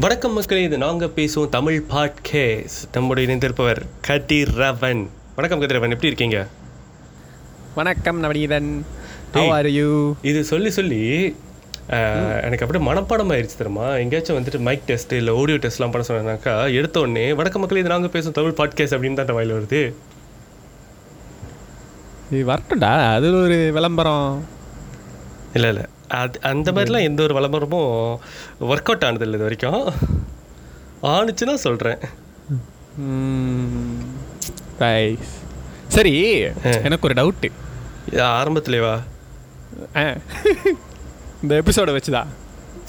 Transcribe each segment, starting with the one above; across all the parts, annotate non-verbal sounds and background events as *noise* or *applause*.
வணக்கம் மக்களே இது நாங்கள் பேசுவோம் தமிழ் பாட்கேஸ் நம்முடைய இணைந்திருப்பவர் கதிரவன். வணக்கம் கதிரவன் எப்படி இருக்கீங்க? வணக்கம் நவநீதன். ஆர் யூ இது சொல்லி சொல்லி எனக்கு அப்படியே மனப்பாடம் ஆயிடுச்சு தெரியுமா? எங்கேயாச்சும் வந்துட்டு மைக் டெஸ்ட் இல்லை ஆடியோ டெஸ்ட்லாம் பண்ண சொன்னாக்கா எடுத்த உடனே வணக்கம் மக்களே இது நாங்கள் பேசுவோம் தமிழ் பாட்கேஸ் அப்படின்னு தான் வாயில் வருது. இது வரட்டும்டா அது ஒரு விளம்பரம். இல்லை இல்லை. அது அந்த மாதிரிலாம் எந்த ஒரு விளம்பரமும் ஒர்க் அவுட் ஆனதில்லை இது வரைக்கும். ஆணுச்சுன்னா சொல்கிறேன். சரி எனக்கு ஒரு டவுட்டு ஆரம்பத்துலேவா இந்த எபிசோடை வச்சுதா?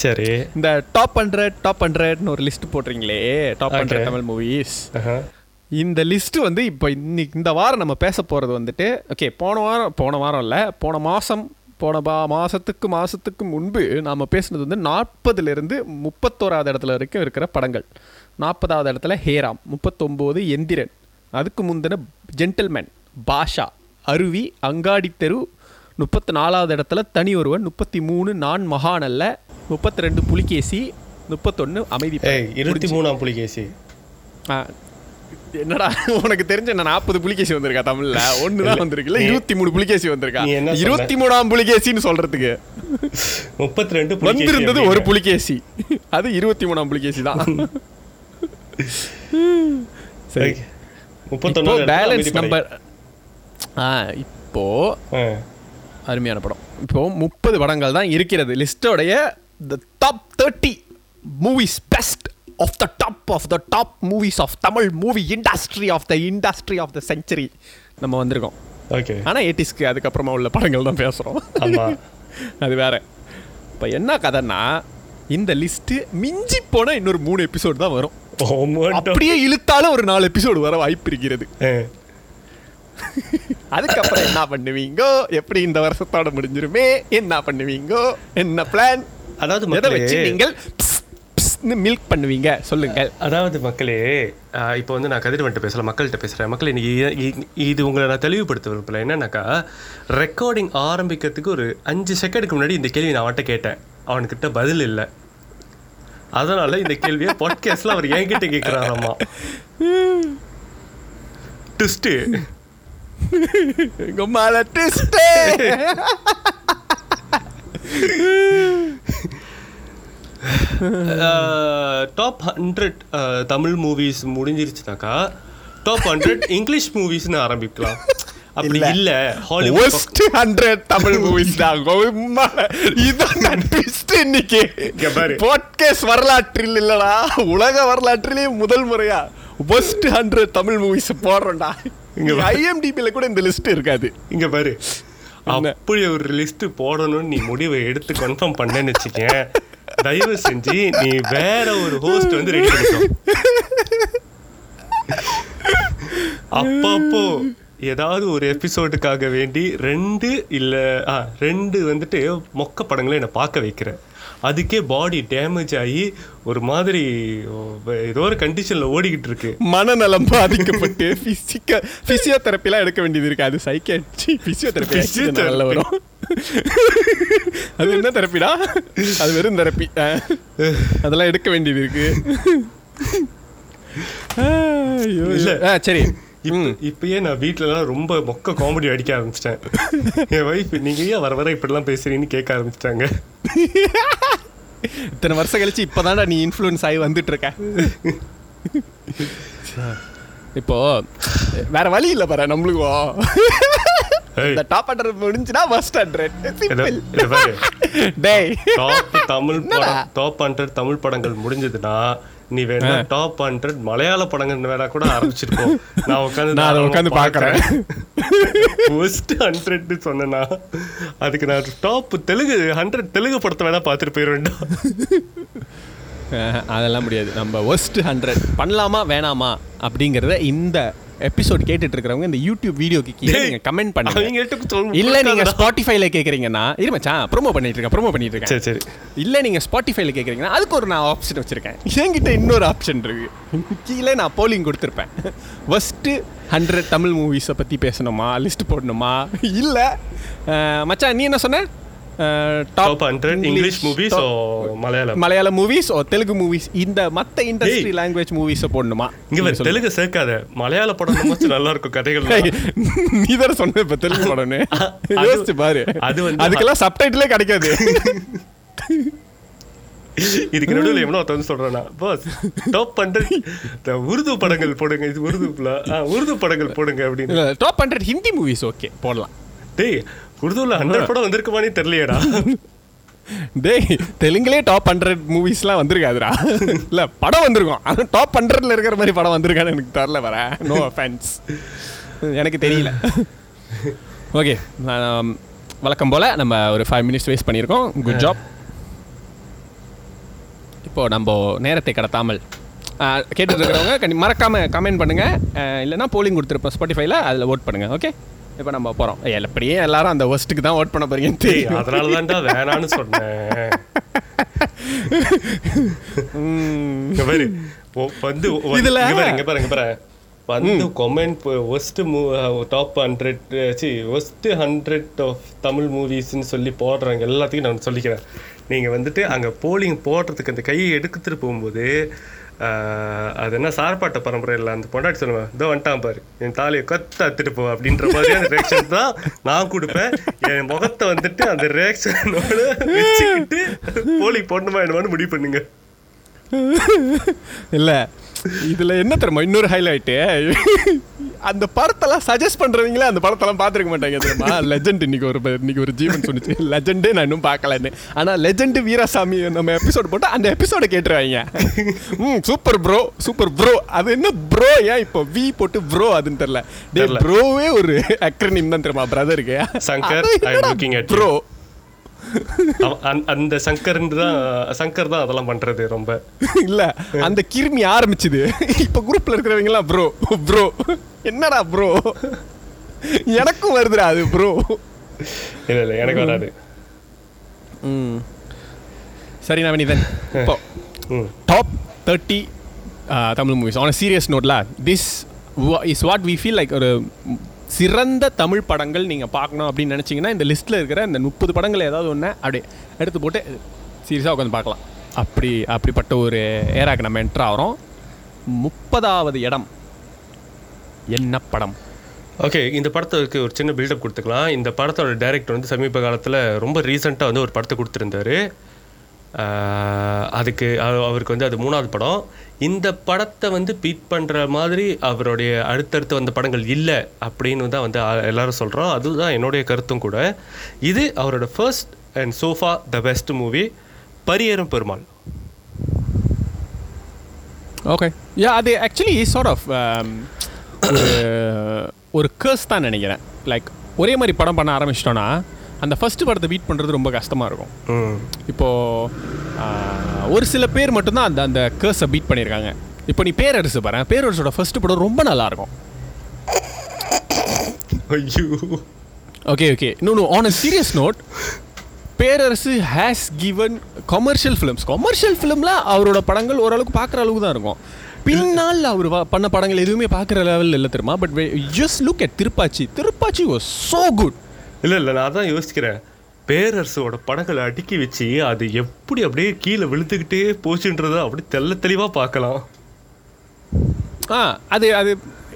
சரி. இந்த டாப் ஹண்ட்ரட் டாப் ஹண்ட்ரட்னு ஒரு லிஸ்ட் போடுறீங்களே டாப். Hundred Tamil movies. இந்த லிஸ்ட் வந்து இப்போ இன்னைக்கு இந்த வாரம் நம்ம பேச போகிறது வந்துட்டு ஓகே போன வாரம் போன வாரம் இல்லை போன மாதம் போன பா மாதத்துக்கு மாதத்துக்கு முன்பு நாம் பேசுனது வந்து நாற்பதுலேருந்து முப்பத்தோராவது இடத்துல வரைக்கும் இருக்கிற படங்கள். நாற்பதாவது இடத்துல ஹேராம் முப்பத்தொம்போது எந்திரன் அதுக்கு முந்தின ஜென்டில்மேன் பாஷா அருவி அங்காடி தெரு முப்பத்தி நாலாவது இடத்துல தனி ஒருவன் முப்பத்தி மூணு நான் மகானல்ல முப்பத்தி ரெண்டு புலிகேசி முப்பத்தொன்று அமைதி இருபத்தி மூணாம் புலிகேசி. ஆ, என்னடா உனக்கு தெரிஞ்ச நாற்பது புலிகேசி வந்திருக்கா தமிழ்ல? ஒன்று தான் வந்திருக்குல்ல இருபத்தி மூணு புலிகேசி வந்திருக்கா? இருபத்தி மூணாம் புலிகேசின்னு சொல்றதுக்கு. முப்பத்தி ரெண்டு வந்திருந்தது ஒரு புலிகேசி. அது இருபத்தி மூணாம் புலிகேசி தான் சரி முப்பத்தொன்னு பேலன்ஸ் நம்பர் ஆ இப்போ அருமையான படம். இப்போ முப்பது படங்கள் தான் இருக்கிறது. லிஸ்டோடைய the top thirty movies best of the top of the top movies of Tamil movie industry of the industry of the century நம்ம வந்திருக்கோம். ஓகே ஆனால் எயிட்டிஸ்க்கு அதுக்கப்புறமா உள்ள படங்கள் தான் பேசுகிறோம் *laughs* அது வேற. இப்போ என்ன கதைன்னா இந்த லிஸ்ட்டு மிஞ்சி போனால் இன்னொரு மூணு எபிசோடு தான் வரும். அப்படியே இழுத்தாலும் ஒரு நாலு எபிசோடு வர வாய்ப்பு இருக்கிறது. *laughs* அதுக்கப்புறம் என்ன பண்ணுவீங்கோ? எப்படி இந்த வருஷத்தோட முடிஞ்சிருமே? என்ன பண்ணுவீங்கோ? என்ன பிளான் அதாவது எதை மக்களே வச்சு நீங்கள் மில்க் பண்ணுவீங்க? சொல்லுங்க. அதாவது மக்களே இப்போ வந்து நான் கதிரவன்ட்ட பேசல மக்கள்கிட்ட பேசுகிறேன் மக்கள் இன்னைக்கு இது உங்களை நான் தெளிவுபடுத்த விரும்பல என்னன்னாக்கா ரெக்கார்டிங் ஆரம்பிக்கிறதுக்கு ஒரு அஞ்சு செகண்டுக்கு முன்னாடி இந்த கேள்வி நான் அவன்கிட்ட கேட்டேன். அவன்கிட்ட பதில் இல்லை. அதனால இந்த கேள்வியை பாட்காஸ்ட்ல அவர் என்கிட்ட கேட்குறாராமா ட்விஸ்ட்டு கும்மால twist. *laughs* Top hundred Tamil movies முடிஞ்சிருச்சுனாக்கா top hundred English மூவிஸ்னு ஆரம்பிக்கலாம் அப்படி இல்ல. Hollywood Worst 100 Tamil movies. இதான் twist இன்னைக்கு. பாட்காஸ்ட் வரலாற்றில் இல்லடா உலக வரலாற்றிலே முதல் முறையா worst 100 தமிழ் மூவிஸ் போடுறோம்டா இங்க. ஐஎம்டிபில கூட இந்த லிஸ்ட் இருக்காது இங்க பாரு? அப்படி ஒரு லிஸ்ட் போடணும்னு நீ முடிவை எடுத்து கன்ஃபார்ம் பண்ணேன்னு வச்சுக்கேன் தயவு செஞ்சு நீ வேற ஒரு ஹோஸ்ட் வந்து ரெடி பண்ணிக்கோ. அப்பப்போ ஏதாவது ஒரு எபிசோடுக்காக வேண்டி ரெண்டு இல்லை ஆ ரெண்டு வந்துட்டு மொக்க படங்களை என்னை பார்க்க வைக்கிறேன். அதுக்கே பாடி டேமேஜ் ஆகி ஒரு மாதிரி ஏதோ ஒரு கண்டிஷன்ல ஓடிக்கிட்டு இருக்கு. மனநலம் பாதிக்கப்பட்டு பிசிக்க பிசியோதெரப்பிலாம் எடுக்க வேண்டியது இருக்கு. அது சைக்காட்சி பிசியோதெரப்பி Physiotherapy. நல்ல வரும். அது என்ன தெரப்பிடா அது வெறும் தெரப்பி அதெல்லாம் எடுக்க வேண்டியது இருக்கு. ஐயோ. இல்ல. ஆ, சரி. இப்பயே நான் வீட்லலாம் ரொம்ப மொக்க காமெடி அடிக்க ஆரம்பிச்சிட்டேன். என் வைஃப் நீங்க ஏன் வர வர இப்படிலாம் பேசுறீங்கன்னு கேட்க ஆரம்பிச்சிட்டாங்க. இத்தனை வருஷம் கழிச்சு இப்போதான்டா நீ இன்ஃப்ளூயன்ஸ் ஆகி வந்துட்டு இருக்க இப்போ வேற வழி இல்லை பாரு நம்மளுக்கும் இந்த டாப் ஹண்ட்ரட் முடிஞ்சுனா ஃபர்ஸ்ட் ஹண்ட்ரட். டேய். Top Tamil top hundred Tamil படங்கள் முடிஞ்சதுன்னா நீ வேணா டாப் ஹண்ட்ரட் மலையாள படங்கள் வேணா கூட ஆரம்பிச்சிருக்கோம். நான் உட்காந்து நான் உட்காந்து பார்க்கறேன். ஃபர்ஸ்ட் ஹண்ட்ரட் சொன்னேன்னா அதுக்கு நான் டாப் தெலுங்கு ஹண்ட்ரட் தெலுங்கு படத்தை வேணா பார்த்துட்டு போயிடுவேன்டா அதெல்லாம் முடியாது. நம்ம ஒஸ்ட் ஹண்ட்ரட் பண்ணலாமா வேணாமா அப்படிங்கிறத இந்த எபிசோட் கேட்டுட்டு இருக்கிறவங்க இந்த யூடியூப் வீடியோக்கு கீழே நீங்க கமெண்ட் பண்ணுங்க. இல்ல நீங்க. ஸ்பாட்டிஃபைல கேக்குறீங்கன்னா இரு மச்சான் ப்ரோமோ பண்ணிட்டு இருக்கேன் ப்ரோமோ பண்ணிட்டு இருக்கேன் சரி சரி. இல்ல நீங்க ஸ்பாட்டிஃபைல கேக்குறீங்கன்னா அதுக்கு ஒரு நான் ஆப்ஷன் வச்சிருக்கேன். என்கிட்ட இன்னொரு ஆப்ஷன் இருக்கு. கீழே நான் போலிங் கொடுத்துருப்பேன். ஃபர்ஸ்ட் ஹண்ட்ரட் தமிழ் மூவிஸை பத்தி பேசணுமா? லிஸ்ட் போடணுமா? இல்ல மச்சான் நீ என்ன சொன்ன? டாப் ஹண்ட்ரட் இங்கிலீஷ் மூவிஸ் ஓ மலையாளம் மலையாள மூவிஸ் ஓ தெலுங்கு மூவிஸ் இந்த மத்த இண்டஸ்ட்ரி லாங்குவேஜ் மூவிஸை போடணுமா? இங்க வேற தெலுங்கு சேர்க்காத. மலையாள படம் *laughs* நல்லா இருக்கும் கதைகள் நீ தானே சொன்ன இப்ப தெலுங்கு படம்னு. *laughs* யோசிச்சு பாரு. அது வந்து- அதுக்கெல்லாம் சப்டைட்டிலே கிடைக்காது. *laughs* இதுக்கு நடுவில் எவனோ ஒருத்தன் வந்து சொல்றானா பாஸ் டாப் ஹண்ட்ரட் உருது படங்கள் போடுங்க இது உருதுல உருது படங்கள் போடுங்க அப்படின்னு. Top hundred Hindi movies okay போடலாம். டேய் உருதுல ஹண்ட்ரட் படம் வந்திருக்குமானே தெரியலையேடா. டேய் தெலுங்குலே டாப் ஹண்ட்ரட் மூவிஸ்லாம் வந்திருக்காதுடா. இல்ல படம் வந்திருக்கும். ஆனால் டாப் ஹண்ட்ரட்ல இருக்கிற மாதிரி படம் வந்திருக்கான்னு எனக்கு தெரில வர நோ அஃபென்ஸ் எனக்கு தெரியல. ஓகே வழக்கம் போல் நம்ம ஒரு ஃபைவ் மினிட்ஸ் வேஸ்ட் பண்ணியிருக்கோம். குட் ஜாப் இப்போ நம்ம நேரத்தை கடத்தாமல் கேட்டுட்டு இருக்கிறவங்க கண்டி மறக்காமல் கமெண்ட் பண்ணுங்கள் இல்லைன்னா போலிங் கொடுத்துருப்போம் ஸ்பாட்டிஃபைல அதில் ஓட் பண்ணுங்கள் ஓகே இப்போ நம்ம போகிறோம் எப்படியே எல்லாரும் அந்த ஒஸ்ட்டுக்கு தான் ஓட் பண்ண போறீங்கன்னு தெரியும். அதனால தான்டா வேணான்னு சொன்னேன். ம். வந்து இதுல- இங்க பாரு இங்க பாரு இங்க பாரு. வந்து கொமெண்ட் ஒஸ்ட் டாப் ஹண்ட்ரட் சி ஒஸ்ட் ஹண்ட்ரட் ஆஃப் தமிழ் மூவிஸ்ன்னு சொல்லி போடுறாங்க. எல்லாத்தையும் நான் சொல்லிக்கிறேன். நீங்க வந்துட்டு அங்க போலிங் போடுறதுக்கு அந்த கையை எடுத்துட்டு போகும்போது அது என்ன சார்பாட்ட பரம்பரை இல்லை அந்த பொண்டாட்டி சொல்லுவேன் இதோ வந்துட்டான் பாரு என் தாலியை கொத்த அத்துட்டு போ அப்படின்ற மாதிரியான ரியாக்ஷன் தான் நான் கொடுப்பேன். என் முகத்தை வந்துட்டு அந்த ரியாக்ஷனோட வச்சுக்கிட்டு போலி பொண்ணுமா என்னமான்னு முடிவு பண்ணுங்க. இல்லை இதுல என்ன தெரியுமா? இன்னொரு ஹைலைட்டு அந்த படத்தெல்லாம் சஜஸ்ட் பண்றவங்களே அந்த படத்தெல்லாம் பார்த்துருக்க மாட்டாங்க தெரியுமா? லெஜெண்ட் இன்னைக்கு ஒரு இன்னைக்கு ஒரு ஜீவன் சொன்னுச்சு. லெஜெண்டே நான் இன்னும் பார்க்கலன்னு. ஆனா லெஜெண்ட் வீராசாமி நம்ம எபிசோட் போட்டா அந்த எபிசோட கேட்டுருவாங்க. ம் சூப்பர் ப்ரோ சூப்பர் ப்ரோ அது என்ன ப்ரோ ஏன் இப்போ வி போட்டு ப்ரோ அதுன்னு தெரியல. டே. ப்ரோவே ஒரு அக்ரனிம் தான் தெரியுமா பிரதருக்கு சங்கர். ப்ரோ அந்த- அந்த சங்கர் தான் சங்கர் தான் அதெல்லாம் பண்றது ரொம்ப. இல்ல அந்த கிருமி ஆரம்பிச்சுது. இப்ப குரூப்ல இருக்கிறவங்க எல்லாம் ப்ரோ ப்ரோ என்னடா ப்ரோ எனக்கும் வருதுடா அது ப்ரோ இல்ல இல்ல எனக்கு வராது. சரி நவனிதன் இப்போ. ம். Top thirty Tamil movies on serious நோட்ல this is what we feel like ஒரு சிறந்த தமிழ் படங்கள் நீங்கள் பார்க்கணும் அப்படின்னு நினச்சிங்கன்னா இந்த லிஸ்ட்டில் இருக்கிற இந்த முப்பது படங்கள் ஏதாவது ஒன்று அப்படியே எடுத்து போட்டு சீரியஸாக உட்காந்து பார்க்கலாம். அப்படி அப்படிப்பட்ட ஒரு ஏராக்கு நம்ம என்ட்ரு ஆகிறோம். முப்பதாவது இடம். என்ன படம்? ஓகே இந்த படத்துக்கு ஒரு சின்ன பில்டப் கொடுத்துக்கலாம். இந்த படத்தோட டைரக்டர் வந்து சமீப காலத்தில் ரொம்ப ரீசெண்டாக வந்து ஒரு படத்தை கொடுத்துருந்தாரு. அதுக்கு அவருக்கு வந்து அது மூணாவது படம். இந்த படத்தை வந்து பீட் பண்ணுற மாதிரி அவருடைய அடுத்தடுத்து வந்த படங்கள் இல்லை அப்படின்னு தான் வந்து எல்லாரும் சொல்கிறோம் அதுதான் என்னுடைய கருத்தும் கூட. இது அவரோட first and so far the best movie Pariyerum Perumal. Okay yeah அது ஆக்சுவலி சார்ட் ஆஃப் ஒரு கேர்ஸ் தான் நினைக்கிறேன். லைக் ஒரே மாதிரி படம் பண்ண ஆரம்பிச்சிட்டோன்னா அந்த ஃபர்ஸ்ட் படத்தை பீட் பண்ணுறது ரொம்ப கஷ்டமாக இருக்கும். இப்போது ஒரு சில பேர் மட்டும்தான் அந்த அந்த கேர்ஸை பீட் பண்ணியிருக்காங்க இப்போ நீ பேரரசு பாரு பேரரசோட ஃபர்ஸ்ட் படம் ரொம்ப நல்லா இருக்கும். ஐயோ. ஓகே ஓகே இன்னொன்று on a serious note Perarasu has given commercial films commercial ஃபிலிமில் அவரோட படங்கள் ஓரளவுக்கு பார்க்குற அளவுக்கு தான் இருக்கும். பின்னால் அவர் பண்ண படங்கள் எதுவுமே பார்க்குற லெவலில் இல்லை தெரியுமா? But just look at Thiruppachi Thiruppachi was so good இல்லை இல்லை நான் தான் யோசிக்கிறேன். பேரரசோட படங்களை அடுக்கி வச்சு அது எப்படி அப்படியே கீழே விழுந்துக்கிட்டே போச்சுன்றதை அப்படி தெள்ள தெளிவாக பார்க்கலாம். ஆ அது அது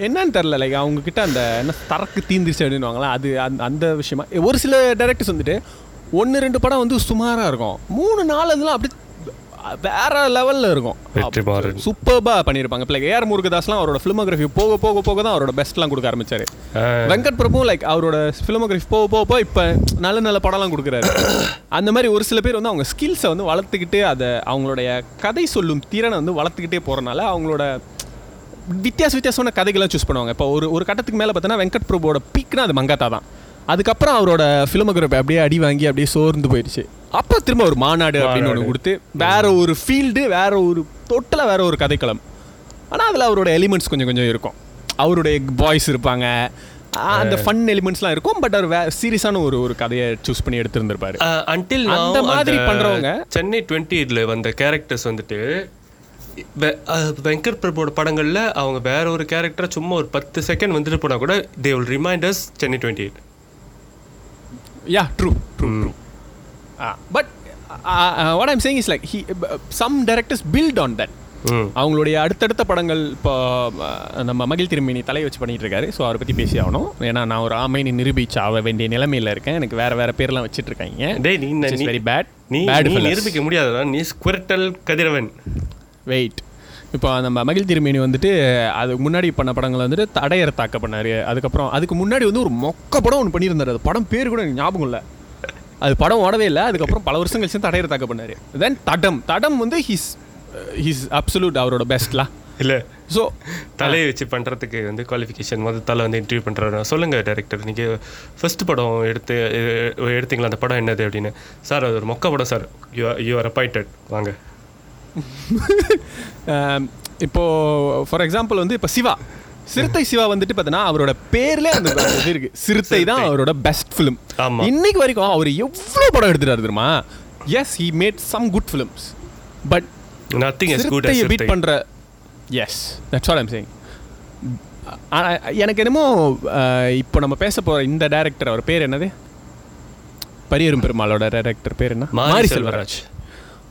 என்னன்னு தெரில லைக் அவங்கக்கிட்ட அந்த என்ன தரக்கு தீந்துருச்சு அப்படின்னுவாங்களா அது அந்த அந்த விஷயமா. ஒரு சில டேரக்டர்ஸ் வந்துட்டு ஒன்று ரெண்டு படம் வந்து சுமாராக இருக்கும். மூணு நாலு இதெல்லாம் அப்படி வேற லெவலில் இருக்கும். சூப்பர்பாக பண்ணியிருப்பாங்க லைக் ஏஆர் முருகதாஸ்லாம் அவரோட ஃபிலிமோகிராஃபி போக போக போக தான் அவரோட பெஸ்ட்லாம் கொடுக்க ஆரம்பிச்சாரு. வெங்கட் பிரபு லைக் அவரோட ஃபிலிமோகிராஃபி போக போக போக இப்போ நல்ல நல்ல படம்லாம் கொடுக்குறாரு. அந்த மாதிரி ஒரு சில பேர் வந்து அவங்க ஸ்கில்ஸை வந்து வளர்த்துக்கிட்டு அதை அவங்களுடைய கதை சொல்லும் திறனை வந்து வளர்த்துக்கிட்டே போகிறனால அவங்களோட வித்தியாச வித்தியாசமான கதைகள்லாம் சூஸ் பண்ணுவாங்க. இப்போ ஒரு ஒரு கட்டத்துக்கு மேலே பார்த்தோன்னா வெங்கட் பிரபுவோட பீக்னா அது மங்காத்தா தான். அதுக்கப்புறம் அவரோட ஃபிலிமோகிராஃபி அப்படியே அடி வாங்கி அப்படியே சோர்ந்து போயிடுச்சு. அப்புறம் திரும்ப ஒரு மாநாடு அப்படின்னு ஒன்று. கொடுத்து வேற ஒரு ஃபீல்டு வேற ஒரு டோட்டலாக வேற ஒரு கதைக்களம். ஆனால் அதில் அவரோட எலிமெண்ட்ஸ் கொஞ்சம் கொஞ்சம் இருக்கும். அவருடைய பாய்ஸ் இருப்பாங்க. அந்த ஃபன் எலிமெண்ட்ஸ்லாம் இருக்கும் பட் அவர் சீரியஸான ஒரு ஒரு கதையை சூஸ் பண்ணி எடுத்திருந்திருப்பாரு. அன்டில் அந்த மாதிரி பண்றவங்க- சென்னை டுவெண்ட்டியில் வந்த கேரக்டர்ஸ் வந்துட்டு வெங்கட் பிரபுவோட படங்களில் அவங்க வேற ஒரு கேரக்டரை சும்மா ஒரு பத்து செகண்ட் வந்துட்டு போனால் கூட they will reminders Chennai twenty eight yeah true true true but what I'm saying is like he some directors build on that hmm அவங்களுடைய அடுத்தடுத்த படங்கள் இப்போ நம்ம மகிழ் திரும்பினி தலை வச்சு பண்ணிட்டு இருக்காரு. ஸோ அவரை பற்றி பேசி ஆகணும். ஏன்னா நான் ஒரு ஆமைனி நிரூபிச்சு ஆக வேண்டிய நிலைமையில் இருக்கேன். எனக்கு வேற வேற பேர்லாம் வச்சுட்டு இருக்காங்க. டேய் நீ வெரி பேட் நீ நிரூபிக்க முடியாதடா. நீ ஸ்குவர்டல் கதிரவன். வெயிட் இப்போ நம்ம மகிழ் திருமேனி வந்துட்டு அதுக்கு முன்னாடி பண்ண படங்கள் வந்துட்டு தடையற தாக்க பண்ணாரு. அதுக்கப்புறம் அதுக்கு முன்னாடி வந்து ஒரு மொக்க படம் ஒன்று பண்ணியிருந்தாரு. அது படம் பேர் கூட எனக்கு ஞாபகம் இல்லை. அது படம் ஓடவே இல்லை. அதுக்கப்புறம் பல வருஷம் கழிச்சு தடையற தாக்க பண்ணாரு. தென் தடம். தடம் வந்து ஹிஸ் ஹிஸ் அப்சல்யூட் அவரோட பெஸ்ட்லா இல்ல. ஸோ தலையை வச்சு பண்றதுக்கு வந்து குவாலிஃபிகேஷன் முதல் தலை வந்து இன்டர்வியூ பண்றாரு. சொல்லுங்க டைரக்டர் நீங்க ஃபர்ஸ்ட் படம் எடுத்து எடுத்தீங்களா? அந்த படம் என்னது அப்படின்னு. சார் அது ஒரு மொக்க படம் sir. You you are appointed வாங்க. *laughs* இப்போ ஃபார் எக்ஸாம்பிள் வந்து இப்போ சிவா. சிறுத்தை சிவா வந்துட்டு பார்த்தீங்கன்னா அவரோட பேர்ல அந்த இது இருக்கு. சிறுத்தை தான் அவரோட பெஸ்ட் ஃபிலிம். இன்னைக்கு வரைக்கும் அவர் எவ்வளோ படம் எடுத்துட்டாரு தெரியுமா? Yes he made some good films but nothing சிறுத்தையை பீட் பண்ற yes that's all I'm saying எனக்கு என்னமோ இப்போ நம்ம பேச போற இந்த டைரக்டர் அவர் பேர் என்னது? பரியரும் பெருமாளோட டைரக்டர் பேர் என்ன? மாரி செல்வராஜ்.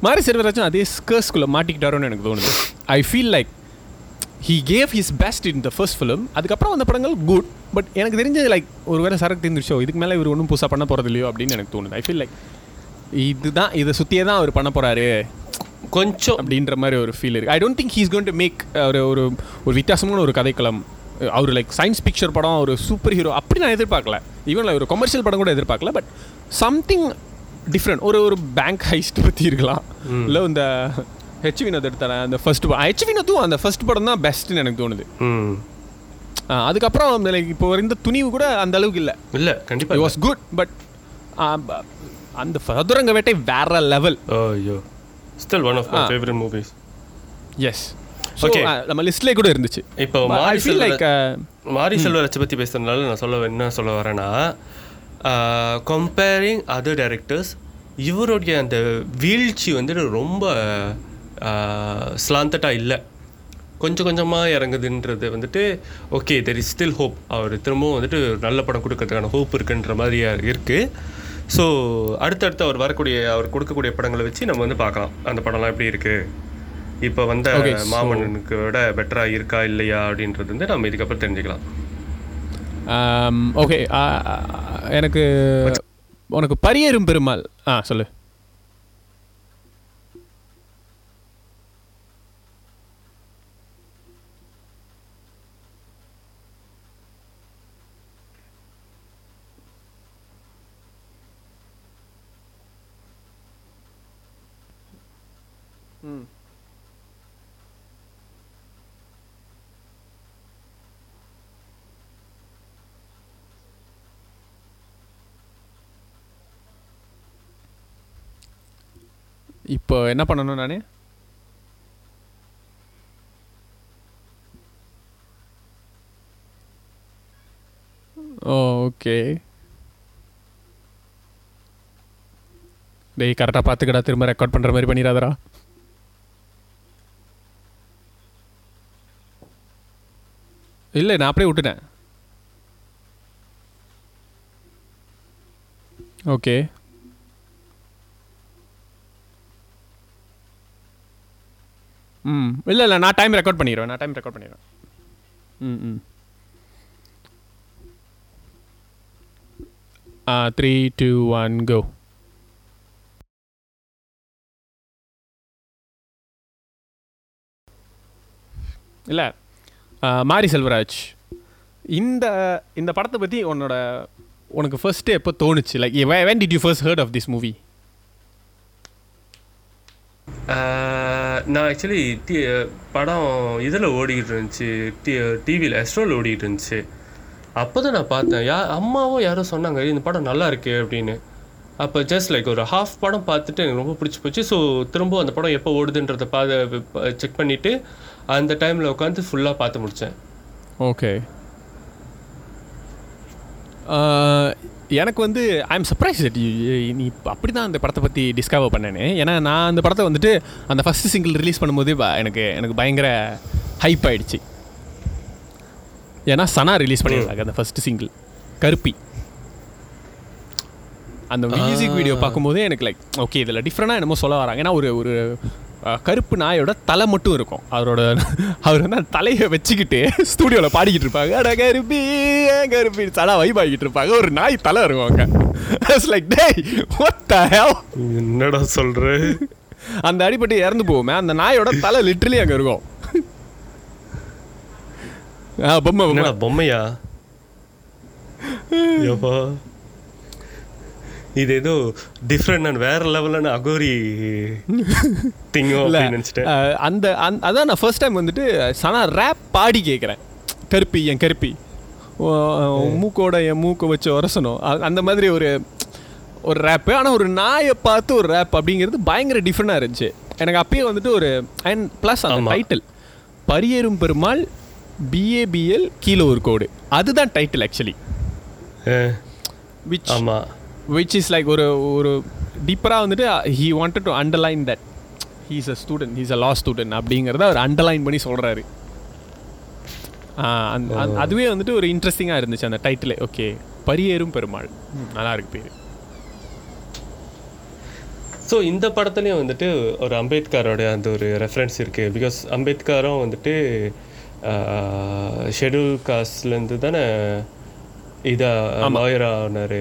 மாரி செல்வராஜன் அதே ஸ்கர்ஸ்குள்ளே மாட்டிக்கிட்டாரோன்னு எனக்கு தோணுது. I feel like he gave his best in the first film அதுக்கப்புறம் அந்த படங்கள் குட் பட் எனக்கு தெரிஞ்சது லைக் ஒருவேளை சரக்கு தெரிஞ்சிருச்சோ இதுக்கு மேலே இவர் ஒன்றும் புதுசாக பண்ண போகிறது இல்லையோ அப்படின்னு எனக்கு தோணுது. ஐ ஃபீல் லைக் இதுதான் இதை சுற்றியே தான் அவர் பண்ண போகிறாரு கொஞ்சம் அப்படின்ற மாதிரி ஒரு ஃபீல் இருக்குது I don't think he's going to make ஒரு ஒரு ஒரு வித்தியாசமான ஒரு கதைக்களம். அவர் லைக் சயின்ஸ் பிக்சர் படம் ஒரு சூப்பர் ஹீரோ அப்படி நான் எதிர்பார்க்கல. ஈவன் ஒரு கொமர்ஷியல் படம் கூட எதிர்பார்க்கல. பட் சம்திங் டிஃப்ரெண்ட் ஒரு ஒரு பேங்க் ஹைஸ்ட் பற்றி இருக்கலாம். இல்லை இந்த ஹெச் வினோத் எடுத்தான அந்த ஃபர்ஸ்ட் படம். ஹெச் வினோத்தும் அந்த ஃபர்ஸ்ட் படம் தான் பெஸ்ட்னு எனக்கு தோணுது. அதுக்கப்புறம் அந்த like இப்போ இந்த துணிவு கூட அந்த அளவுக்கு இல்லை. இல்ல கண்டிப்பா இட் வாஸ் குட் பட் அந்த சதுரங்க வேட்டை வேற லெவல் ஐயோ. Still one of my. Favourite movies yes. Okay நம்ம லிஸ்ட்லேயே கூட இருந்துச்சு. இப்போ மாரி லைக் மாரி செல்வராஜை பற்றி பேசுறதுனால நான் சொல்ல என்ன சொல்ல வரேன்னா கம்பேரிங் அதர் டைரக்டர்ஸ் இவருடைய அந்த வீழ்ச்சி வந்துட்டு ரொம்ப ஸ்லாந்தட்டாக இல்லை. கொஞ்சம் கொஞ்சமாக இறங்குதுன்றது வந்துட்டு okay there is still hope அவர் திரும்பவும் வந்துட்டு நல்ல படம் கொடுக்கறதுக்கான ஹோப் இருக்குன்ற மாதிரி இருக்குது ஸோ அடுத்தடுத்து அவர் வரக்கூடிய அவர் கொடுக்கக்கூடிய படங்களை வச்சு நம்ம வந்து பார்க்கலாம். அந்த படம்லாம் எப்படி இருக்குது இப்போ வந்த மாமன்னனுக்கு விட பெட்டராக இருக்கா இல்லையா அப்படின்றது வந்து நம்ம இதுக்கப்புறம் தெரிஞ்சுக்கலாம். ஓகே எனக்கு உனக்கு பரியேறும் பெருமாள். ஆ சொல்லு. இப்போ என்ன பண்ணணும் நான்? Oh okay. டேய் கரெக்டாக பார்த்துக்கடா திரும்ப ரெக்கார்ட் பண்ணுற மாதிரி பண்ணிடாதடா. இல்லை நான் அப்படியே விட்டுட்டேன். ஓகே. ம். இல்லை இல்லை நான் டைம் ரெக்கார்ட் பண்ணிடுவேன் நான் டைம் ரெக்கார்ட் பண்ணிடுவேன் ம் ம். த்ரீ டூ ஒன் கோ இல்லை மாரி செல்வராஜ். இந்த இந்த படத்தை பற்றி உன்னோட உனக்கு ஃபர்ஸ்ட்டு எப்போ தோணுச்சு? Like when did you first heard of this movie? Ah நான் ஆக்சுவலி டி படம் இதில் ஓடிக்கிட்டு இருந்துச்சு. டி டிவியில் எஸ்ட்ரோவில் ஓடிக்கிட்டு இருந்துச்சு. அப்போ தான் நான் பார்த்தேன். யா அம்மாவும் யாரோ சொன்னாங்க இந்த படம் நல்லா இருக்கு அப்படின்னு. அப்போ ஜஸ்ட் லைக் ஒரு ஹாஃப் படம் பார்த்துட்டு எனக்கு ரொம்ப பிடிச்சி போச்சு. ஸோ திரும்ப அந்த படம் எப்போ ஓடுதுன்றதை பார்த்து செக் பண்ணிவிட்டு அந்த டைமில் உட்காந்து ஃபுல்லாக பார்த்து முடித்தேன் ஓகே எனக்கு வந்து ஐ எம் சர்ப்ரைஸ் தட் நீ அப்படி தான் அந்த படத்தை பற்றி டிஸ்கவர் பண்ணேன்னு ஏன்னா நான் அந்த படத்தை வந்துட்டு அந்த ஃபஸ்ட்டு சிங்கிள் ரிலீஸ் பண்ணும்போது எனக்கு எனக்கு பயங்கர ஹைப் ஆயிடுச்சு. ஏன்னா சனா ரிலீஸ் பண்ணியிருந்தாங்க அந்த ஃபஸ்ட்டு சிங்கிள் கருப்பி. அந்த மியூசிக் வீடியோ பார்க்கும்போதே எனக்கு லைக் ஓகே இதில் டிஃப்ரெண்டாக என்னமோ சொல்ல வராங்க. ஏன்னா ஒரு ஒரு கருப்பு நாயோட தலை மட்டும் இருக்கும். அவரோட அவர் வந்து அந்த தலையை வச்சுக்கிட்டு ஸ்டூடியோவில் பாடிக்கிட்டு இருப்பாங்க. அட கருப்பி ஏன் கருப்பி சடா வைப் ஆகிட்டு இருப்பாங்க. ஒரு நாய் தலை இருக்கும் அங்கே. லைக் டேய் என்னடா சொல்ற? அந்த அடிபட்டு இறந்து போவோமே. அந்த நாயோட தலை லிட்டரலி அங்கே இருக்கும். ஆ பொம்மை பொம்மையா? *laughs* இது ஏதோ டிஃப்ரெண்ட் வேற லெவலான அகோரி திங்கோ *laughs* நினைச்சிட்டேன். அந்த அந்த- அதான் நான் ஃபர்ஸ்ட் டைம் வந்துட்டு சனா ரேப் பாடி கேட்குறேன் கருப்பி என் கருப்பி. மூக்கோட என் மூக்கை வச்சு உரசணும் அந்த மாதிரி ஒரு ஒரு ரேப்பு ஆனால் ஒரு நாயை பார்த்து ஒரு ரேப் அப்படிங்கிறது பயங்கர டிஃப்ரெண்டாக இருந்துச்சு. எனக்கு அப்பயே வந்துட்டு ஒரு அண்ட் ப்ளஸ் அந்த. டைட்டில் பரியேறும் பெருமாள் பிஏபிஎல் கீழே ஒரு கோடு. அதுதான் டைட்டில் ஆக்சுவலி விச் ஆமா. விச் இஸ் லைக் ஒரு ஒரு டீப்பராக வந்துட்டு he wanted to underline that he's a student he's a law student அப்படிங்கிறத அவர் அண்டர்லைன் பண்ணி சொல்கிறாரு அதுவே வந்துட்டு ஒரு இன்ட்ரெஸ்டிங்காக இருந்துச்சு அந்த டைட்டிலே ஓகே பரியேறும் பெருமாள். நல்லா இருக்கு பேர். ஸோ இந்த படத்துலையும் வந்துட்டு ஒரு அம்பேத்கரோட அந்த ஒரு ரெஃபரன்ஸ் இருக்குது பிகாஸ் அம்பேத்கரும் வந்துட்டு ஷெடியூல் காஸ்ட்லேருந்து தானே இதாக லாயர் ஆனார்.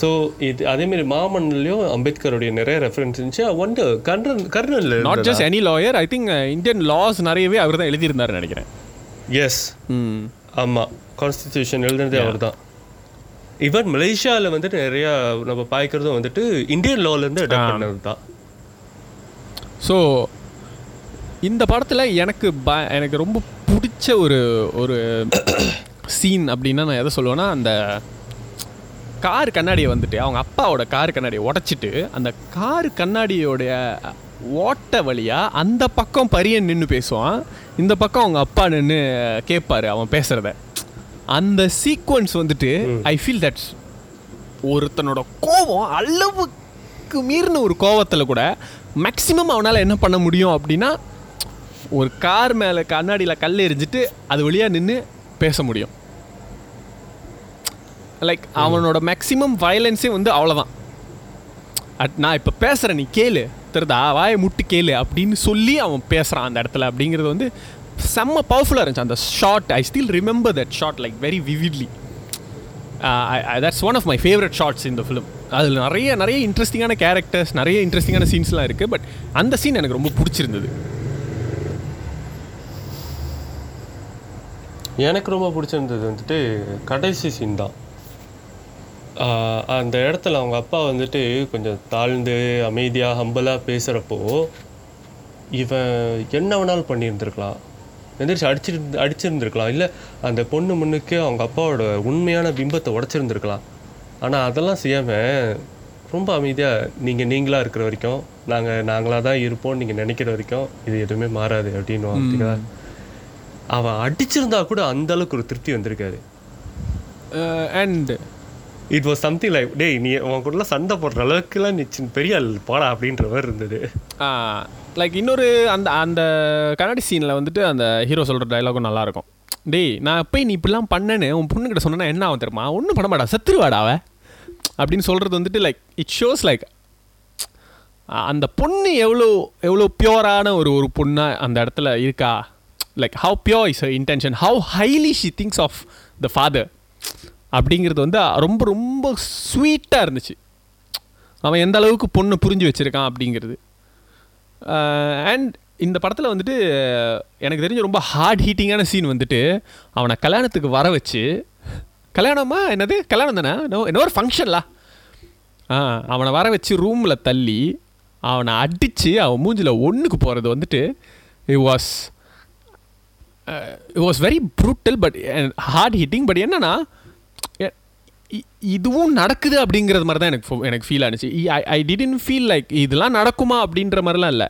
ஸோ இது அதேமாரி மாமன்லையும் அம்பேத்கருடைய நிறைய ரெஃபரன்ஸ் இருந்துச்சு. ஒன்று colonel colonel not just any lawyer I think Indian laws நிறையவே அவர் தான் எழுதியிருந்தாருன்னு நினைக்கிறேன். எஸ் ஆமாம் கான்ஸ்டிடியூஷன் எழுதுனதே அவர் தான் ஈவன் மலேசியாவில் வந்துட்டு நிறையா நம்ம பாய்க்கிறதும் வந்துட்டு இந்தியன் லாலேருந்து அடாப்ட் பண்ணது தான் ஸோ இந்த படத்தில் எனக்கு ப எனக்கு ரொம்ப பிடிச்ச ஒரு ஒரு சீன் அப்படின்னா நான் எதை சொல்லுவேன்னா அந்த கார் கண்ணாடியை வந்துட்டு அவங்க அப்பாவோட கார் கண்ணாடியை உடைச்சிட்டு அந்த கார் கண்ணாடியோடைய ஓட்ட வழியாக அந்த பக்கம் பரியன் நின்று பேசுவான். இந்த பக்கம் அவங்க அப்பா நின்று கேட்பாரு அவன் பேசுகிறத அந்த சீக்வன்ஸ் வந்துட்டு ஐ ஃபீல் தட்ஸ் ஒருத்தனோட கோபம் அளவுக்கு மீறின ஒரு கோவத்தில் கூட மேக்ஸிமம் அவனால் என்ன பண்ண முடியும் அப்படின்னா ஒரு கார் மேலே கண்ணாடியில் கல் எரிஞ்சிட்டு அது வழியாக நின்று பேச முடியும். லைக் அவனோட மேக்ஸிமம் வயலன்ஸே வந்து அவ்வளோதான் அட் நான் இப்போ பேசுகிறேன் நீ கேளு. தெரிதா வாயை முட்டு கேளு அப்படின்னு சொல்லி அவன் பேசுகிறான் அந்த இடத்துல அப்படிங்கிறது வந்து செம்ம பவர்ஃபுல்லாக இருந்துச்சு. அந்த shot I still remember that shot like very vividly that's one of my favourite shots இந்த ஃபிலிம் அதில் நிறைய நிறைய இன்ட்ரெஸ்டிங்கான கேரக்டர்ஸ் நிறைய இன்ட்ரெஸ்டிங்கான சீன்ஸ்லாம் இருக்குது பட் அந்த சீன் எனக்கு ரொம்ப பிடிச்சிருந்தது. எனக்கு ரொம்ப பிடிச்சிருந்தது வந்துட்டு கடைசி சீன் தான். அந்த இடத்துல அவங்க அப்பா வந்துட்டு கொஞ்சம் தாழ்ந்து அமைதியாக ஹம்பலாக பேசுகிறப்போ இவன் என்ன வேணாலும் பண்ணியிருந்திருக்கலாம். எந்திரிச்சு அடிச்சிருந்து அடிச்சிருந்துருக்கலாம். இல்லை அந்த பொண்ணு முன்னுக்கு அவங்க அப்பாவோட உண்மையான பிம்பத்தை உடச்சிருந்துருக்கலாம். ஆனால் அதெல்லாம் செய்யாமல் ரொம்ப அமைதியாக நீங்கள் நீங்களாக இருக்கிற வரைக்கும் நாங்கள் நாங்களாக தான் இருப்போம் நீங்கள் நினைக்கிற வரைக்கும் இது எதுவுமே மாறாது அப்படின்னு பார்த்தீங்களா அவன் அடிச்சிருந்தா கூட அந்த அளவுக்கு ஒரு திருப்தி வந்திருக்காது. And it was something like டேய் நீ உன் கூடலாம் சண்டை போடுற அளவுக்குலாம் நீ சின்ன பெரிய ஆள் போடா அப்படின்ற மாதிரி இருந்தது. லைக் இன்னொரு அந்த அந்த கண்ணாடி சீனில் வந்துட்டு அந்த ஹீரோ சொல்கிற டைலாகும் நல்லாயிருக்கும் டேய் நான் போய் நீ இப்படிலாம் பண்ணேன்னு உன் பொண்ணுக்கிட்ட சொன்னேன்னா என்ன ஆகும் தெரியுமா? ஒன்றும் பண்ண மாட்டா செத்துருவாடா அவ. அப்படின்னு சொல்கிறது வந்துட்டு லைக் இட் ஷோஸ் லைக் அந்த பொண்ணு எவ்வளோ எவ்வளோ பியூரான ஒரு ஒரு பொண்ணாக அந்த இடத்துல இருக்கா? Like how pure is intention how highly she thinks of the father அப்படிங்கிறது வந்து ரொம்ப ரொம்ப ஸ்வீட்டாக இருந்துச்சு. அவன் எந்த அளவுக்கு பொண்ணு புரிஞ்சு வச்சுருக்கான் அப்படிங்கிறது. அண்ட் இந்த படத்தில் வந்துட்டு எனக்கு தெரிஞ்ச ரொம்ப ஹார்ட் ஹீட்டிங்கான சீன் வந்துட்டு அவனை கல்யாணத்துக்கு வர வச்சு கல்யாணமா? என்னது? கல்யாணம் தானே? நோ- என்ன ஒரு ஃபங்க்ஷன்லா ஆ அவனை வர வச்சு ரூமில் தள்ளி அவனை அடித்து அவன் மூஞ்சில் ஒன்றுக்கு போகிறது வந்துட்டு it was it was very brutal but heart hitting but என்னன்னா இதுவும் நடக்குது அப்படிங்கிறது மாதிரி தான் எனக்கு எனக்கு ஃபீல் ஆனிச்சு. I I didn't feel like இதெல்லாம் நடக்குமா அப்படின்ற மாதிரிலாம் இல்லை.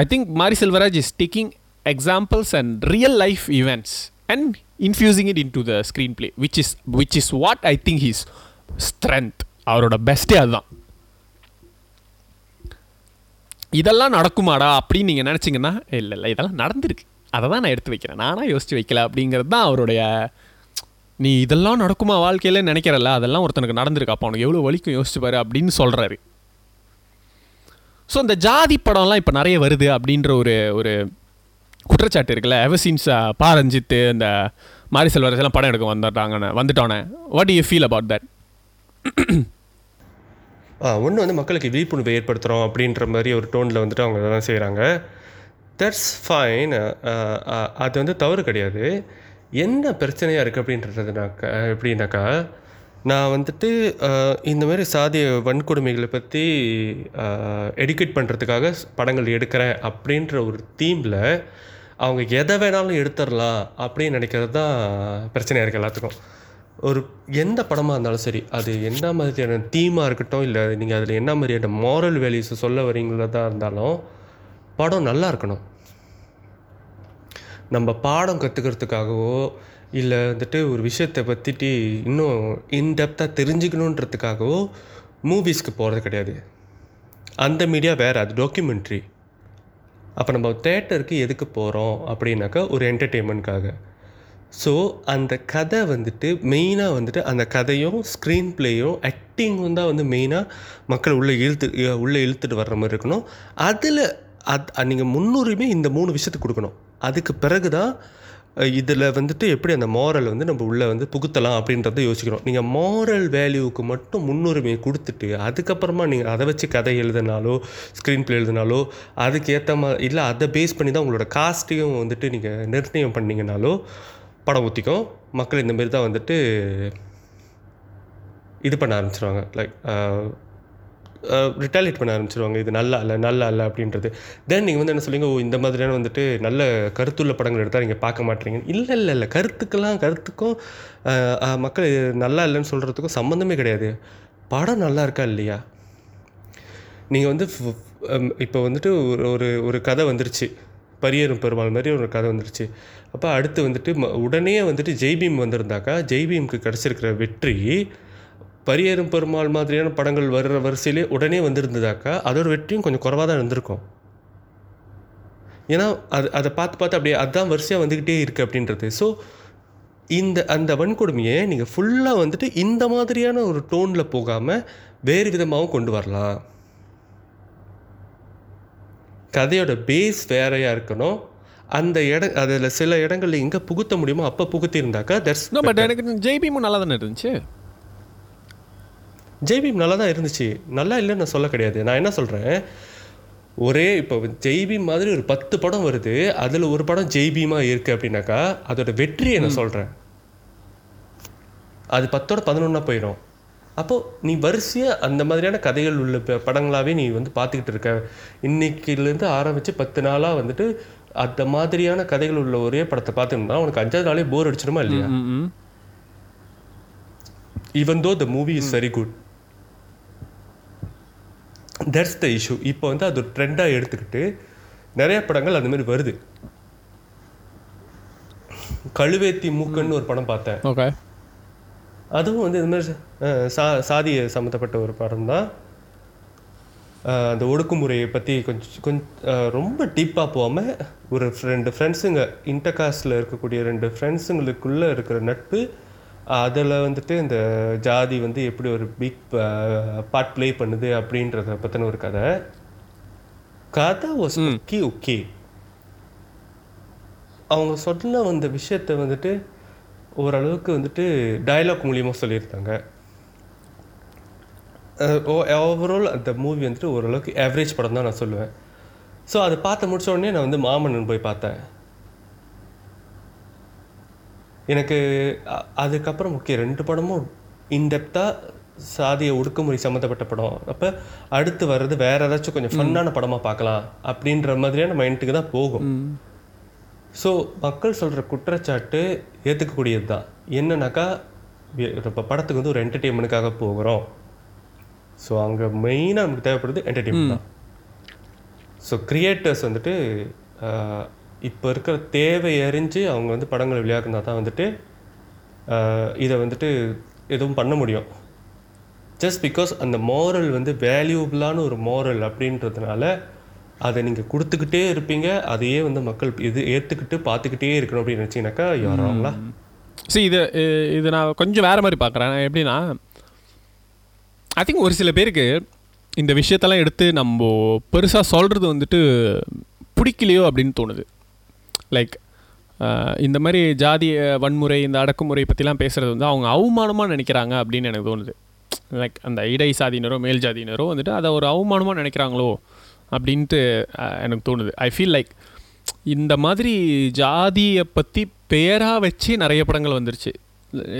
I think Mari Selvaraj is taking examples and real life events and infusing it into the screenplay which is which is what I think his strength அவரோட பெஸ்ட்டே அதுதான். இதெல்லாம் நடக்குமாடா அப்படின்னு நீங்கள் நினச்சிங்கன்னா இல்லை இல்லை இதெல்லாம் நடந்திருக்கு. அதை தான் நான் எடுத்து வைக்கிறேன். நானாக யோசித்து வைக்கல அப்படிங்கிறது தான் அவருடைய நீ இதெல்லாம் நடக்குமா வாழ்க்கையில் நினைக்கிறல்ல? அதெல்லாம் ஒருத்தனுக்கு நடந்திருக்கு. அப்போ அவனுக்கு எவ்வளோ வலிக்கும் யோசிச்சு பாரு அப்படின்னு சொல்கிறாரு ஸோ இந்த ஜாதி படம்லாம் இப்போ நிறைய வருது அப்படின்ற ஒரு ஒரு குற்றச்சாட்டு இருக்குல்ல? எவர் சீன்ஸ் பா ரஞ்சித்து இந்த மாரி எல்லாம் படம் எடுக்க வந்துட்டாங்கன்னு வந்துட்டோன்னே. What you feel about that ஒன்று வந்து மக்களுக்கு விழிப்புணர்வு ஏற்படுத்துகிறோம் அப்படின்ற மாதிரி ஒரு டோனில் வந்துட்டு அவங்க இதெல்லாம் செய்கிறாங்க தட்ஸ் ஃபைன் அது வந்து தவறு கிடையாது. என்ன பிரச்சனையாக இருக்குது அப்படின்றதுனாக்கா எப்படின்னாக்கா நான் வந்துட்டு இந்த மாதிரி சாதிய வன்கொடுமைகளை பற்றி எடுக்கேட் பண்ணுறதுக்காக படங்கள் எடுக்கிறேன் அப்படின்ற ஒரு தீமில் அவங்க எதை வேணாலும் எடுத்துடலாம் அப்படின்னு நினைக்கிறது தான் பிரச்சனையாக இருக்குது எல்லாத்துக்கும். ஒரு எந்த படமாக இருந்தாலும் சரி அது என்ன மாதிரியான தீமாக இருக்கட்டும் இல்லை நீங்கள் அதில் என்ன மாதிரியான மாரல் வேல்யூஸை சொல்ல வரீங்களதா இருந்தாலும் படம் நல்லா இருக்கணும். நம்ம பாடம் கற்றுக்கிறதுக்காகவோ இல்லை வந்துட்டு ஒரு விஷயத்தை பற்றிட்டு இன்னும் இன்டெப்த்தாக தெரிஞ்சுக்கணுன்றதுக்காகவோ மூவிஸ்க்கு போகிறது கிடையாது. அந்த மீடியா வேறு அது டாக்குமெண்ட்ரி அப்போ நம்ம தேட்டருக்கு எதுக்கு போகிறோம் அப்படின்னாக்கா ஒரு என்டர்டெயின்மெண்ட்காக ஸோ அந்த கதை வந்துட்டு மெயினாக வந்துட்டு அந்த கதையும் ஸ்க்ரீன் பிளேயும் ஆக்டிங்கும் தான் வந்து மெயினாக மக்கள் உள்ளே இழுத்து உள்ளே இழுத்துட்டு வர்ற மாதிரி இருக்கணும். அதில் அத் நீங்கள் முன்னுரிமை இந்த மூணு விஷயத்துக்கு கொடுக்கணும். அதுக்கு பிறகு தான் இதில் வந்துட்டு எப்படி அந்த மாரல் வந்து நம்ம உள்ளே வந்து புகுத்தலாம் அப்படின்றத யோசிக்கிறோம். நீங்கள் மாரல் வேல்யூவுக்கு மட்டும் முன்னுரிமையை கொடுத்துட்டு அதுக்கப்புறமா நீங்கள் அதை வச்சு கதை எழுதினாலோ ஸ்க்ரீன் பிளே எழுதினாலோ அதுக்கு ஏற்ற மாதிரி இல்லை அதை பேஸ் பண்ணி தான் உங்களோட காஸ்ட்டையும் வந்துட்டு நீங்கள் நிர்ணயம் பண்ணிங்கனாலோ படம் ஊற்றிக்கும் மக்கள் இந்தமாரி தான் வந்துட்டு இது பண்ண ஆரம்பிச்சிருவாங்க. லைக் ரிட்டாலியேட் பண்ண ஆரம்பிச்சிருவாங்க. இது நல்லா இல்லை நல்லா இல்லை அப்படின்றது. தென் நீங்கள் வந்து என்ன சொல்லுங்க ஓ இந்த மாதிரியான வந்துட்டு நல்ல கருத்துள்ள படங்கள் எடுத்தால் நீங்கள் பார்க்க மாட்டீங்க. இல்லை இல்லை இல்லை. கருத்துக்கெல்லாம் கருத்துக்கும் மக்கள் நல்லா இல்லைன்னு சொல்கிறதுக்கும் சம்மந்தமே கிடையாது. படம் நல்லா இருக்கா இல்லையா? நீங்கள் வந்து இப்போ வந்துட்டு ஒரு ஒரு ஒரு கதை வந்துருச்சு. பரியரும் பெருமாள் மாதிரி ஒரு கதை வந்துருச்சு. அப்போ அடுத்து வந்துட்டு ம- உடனே வந்துட்டு ஜெய்பீம் வந்திருந்தாக்கா ஜெய்பீமுக்கு கிடச்சிருக்கிற வெற்றி பரியரும் பெருமாள் மாதிரியான படங்கள் வர்ற வரிசையிலே உடனே வந்திருந்ததாக்கா அதோட வெற்றியும் கொஞ்சம் குறைவாக தான் இருந்திருக்கும். ஏன்னா அது அதை பார்த்து பார்த்து அப்படியே அதுதான் வரிசையாக வந்துக்கிட்டே இருக்குது அப்படின்றது. ஸோ இந்த அந்த வன்கொடுமையை நீங்கள் ஃபுல்லாக வந்துட்டு இந்த மாதிரியான ஒரு டோனில் போகாமல் வேறு விதமாகவும் கொண்டு வரலாம். கதையோட பேஸ் வேறையாக இருக்கணும். அந்த இட அதில் சில இடங்கள்ல எங்கே புகுத்த முடியுமோ அப்போ புகுத்தியிருந்தாக்கா தட்ஸ் பட் எனக்கு ஜெய்பீமும் நல்லா தானே இருந்துச்சு? ஜெய்பீம் நல்லா தான் இருந்துச்சு. நல்லா இல்லைன்னு நான் சொல்ல கிடையாது. நான் என்ன சொல்கிறேன் ஒரே இப்போ ஜெய்பீம் மாதிரி ஒரு பத்து படம் வருது. அதில் ஒரு படம் ஜெய்பீமாக இருக்குது அப்படின்னாக்கா அதோட வெற்றியை நான் சொல்கிறேன் அது பத்தோட பதினொன்றா போயிடும். அப்போது நீ வரிசையாக அந்த மாதிரியான கதைகள் உள்ள ப- படங்களாவே நீ வந்து பார்த்துக்கிட்டு இருக்க. இன்னைக்கிலேருந்து ஆரம்பித்து பத்து நாளாக வந்துட்டு அந்த மாதிரியான கதைகள் உள்ள ஒரே படத்தை பார்த்துருந்தா உனக்கு அஞ்சாவது நாளே போர் அடிச்சிடுமா இல்லையா. Even though the movie is very good that's the issue இப்போ வந்து அது ஒரு ட்ரெண்டாக எடுத்துக்கிட்டு நிறைய படங்கள் அந்த மாதிரி வருது. கழுவேத்தி மூக்கன்னு ஒரு படம் பார்த்தேன். ஓகே அதுவும் வந்து இந்த மாதிரி சா சாதிய சம்மந்தப்பட்ட ஒரு படம் தான். அந்த ஒடுக்குமுறையை பற்றி கொஞ்சம் கொஞ்சம் ரொம்ப டீப்பாக போகாமல் ஒரு ரெண்டு ஃப்ரெண்ட்ஸுங்க இன்டர்காஸ்டில் இருக்கக்கூடிய ரெண்டு ஃப்ரெண்ட்ஸுங்களுக்குள்ளே இருக்கிற நட்பு அதில் வந்துட்டு இந்த ஜாதி வந்து எப்படி ஒரு பிக் பார்ட் ப்ளே பண்ணுது அப்படின்றத பற்றின ஒரு கதை. கதை வாஸ் ஓகே ஓகே அவங்க சொல்ல வந்த விஷயத்தை வந்துட்டு ஓரளவுக்கு வந்துட்டு டயலாக் மூலியமாக சொல்லியிருந்தாங்க. ஓவரால் அந்த மூவி வந்துட்டு ஓரளவுக்கு ஆவரேஜ் படம் தான் நான் சொல்லுவேன். ஸோ அதை பார்த்து முடிச்ச உடனே நான் வந்து மாமன்னன் போய் பார்த்தேன். எனக்கு அதுக்கப்புறம் ஓகே ரெண்டு படமும் இன்டெப்த்தாக சாதிய ஒடுக்குமுறை சம்மந்தப்பட்ட படம். அப்போ அடுத்து வர்றது வேற ஏதாச்சும் கொஞ்சம் ஃபன்னான படமாக பார்க்கலாம் அப்படின்ற மாதிரியான மைண்டுக்கு தான் போகும். ஸோ மக்கள் சொல்கிற குற்றச்சாட்டு ஏற்றுக்கக்கூடியது தான் என்னன்னாக்கா இப்போ படத்துக்கு வந்து ஒரு என்டர்டெயின்மெண்ட்டுக்காக போகிறோம். ஸோ அங்கே மெயினாக நமக்கு தேவைப்படுறது என்டர்டெயின்மெண்ட் தான். ஸோ கிரியேட்டர்ஸ் வந்துட்டு இப்போ இருக்கிற தேவை அறிஞ்சு அவங்க வந்து படங்களை விளையாக்குனா தான் வந்துட்டு இதை வந்துட்டு எதுவும் பண்ண முடியும். ஜஸ்ட் பிகாஸ் அந்த மோரல் வந்து வேல்யூபிளான ஒரு மோரல் அப்படின்றதுனால அதை நீங்கள் கொடுத்துக்கிட்டே இருப்பீங்க. அதையே வந்து மக்கள் இது ஏற்றுக்கிட்டு பார்த்துக்கிட்டே இருக்கணும் அப்படின்னு நினச்சிங்கனாக்கா யாராங்களா சரி இது இது நான் கொஞ்சம் வேறு மாதிரி பார்க்குறேன். எப்படின்னா ஐ திங்க் ஒரு சில பேருக்கு இந்த விஷயத்தெல்லாம் எடுத்து நம்ம பெருசாக சொல்கிறது வந்துட்டு பிடிக்கலையோ அப்படின்னு தோணுது. லைக் uh, இந்த மாதிரி ஜாதிய uh, வன்முறை இந்த அடக்குமுறை பற்றிலாம் பேசுகிறது வந்து அவங்க அவமானமாக நினைக்கிறாங்க அப்படின்னு எனக்கு தோணுது. லைக் அந்த இடை சாதியினரோ மேல் ஜாதியினரோ வந்துட்டு அதை ஒரு அவமானமாக நினைக்கிறாங்களோ அப்படின்ட்டு எனக்கு தோணுது. ஐ ஃபீல் லைக் இந்த மாதிரி ஜாதியை பற்றி பேராக வச்சு நிறைய படங்கள் வந்துருச்சு.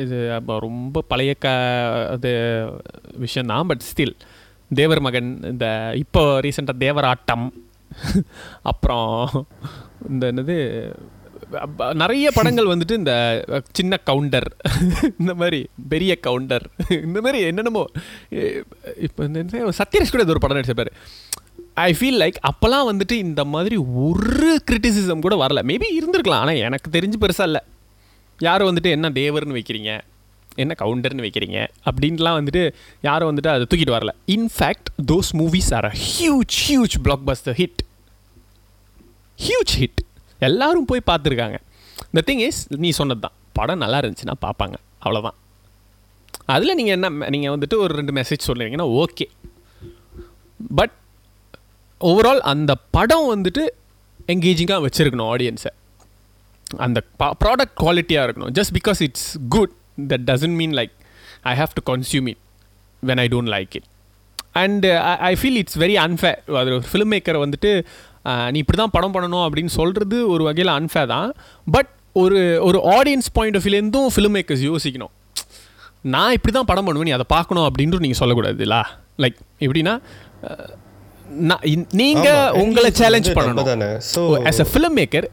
இது அப்போ ரொம்ப பழைய க அது விஷயந்தான் பட் ஸ்டில் தேவர் மகன் இந்த இப்போ ரீசெண்டாக தேவராட்டம் அப்புறம் இந்த என்னது நிறைய படங்கள் வந்துட்டு இந்த சின்ன கவுண்டர் *laughs* இந்த மாதிரி பெரிய கவுண்டர் *laughs* இந்த மாதிரி என்னென்னமோ இப்போ இந்த சத்யராஜ் கூட இது ஒரு படம் நடிச்சிருப்பாரு. ஐ ஃபீல் லைக் அப்போல்லாம் வந்துட்டு இந்த மாதிரி ஒரு கிரிட்டிசிசம் கூட வரல. மேபி இருந்திருக்கலாம் ஆனால் எனக்கு தெரிஞ்சு பெருசாக இல்லை. யாரும் வந்துட்டு என்ன தேவர்னு வைக்கிறீங்க என்ன கவுண்டர்னு வைக்கிறீங்க அப்படின்லாம் வந்துட்டு யாரும் வந்துட்டு அதை தூக்கிட்டு வரல. In fact those movies are a huge huge blockbuster hit huge hit எல்லாரும் போய் பார்த்துருக்காங்க. த திங் இஸ் நீ சொன்னது தான் படம் நல்லா இருந்துச்சுன்னா பார்ப்பாங்க. அவ்வளோதான் அதில் நீங்கள் என்ன நீங்கள் வந்துட்டு ஒரு ரெண்டு மெசேஜ் சொல்லுவீங்கன்னா ஓகே பட் ஓவரால் அந்த படம் வந்துட்டு என்கேஜிங்காக வச்சுருக்கணும் ஆடியன்ஸை அந்த ப்ராடக்ட் குவாலிட்டியாக இருக்கணும். Just because it's good that doesn't mean like I have to consume it when I don't like it and I feel it's very unfair அது ஒரு ஃபிலிம் மேக்கரை வந்துட்டு நீ இப்படி தான் படம் பண்ணணும் அப்படின்னு சொல்கிறது ஒரு வகையில் அன்ஃபேர் தான். பட் ஒரு ஒரு ஆடியன்ஸ் பாயிண்ட் ஆஃப் வியூலேருந்தும் ஃபிலிம் மேக்கர்ஸ் யோசிக்கணும். நான் இப்படி தான் படம் பண்ணுவேன் நீ அதை பார்க்கணும் அப்படின்ட்டு நீங்கள் சொல்லக்கூடாதுல்ல? லைக் எப்படின்னா நான் நீங்கள் உங்களை சேலஞ்ச் பண்ணணும். ஆஸ் அ ஃபிலிம் மேக்கர்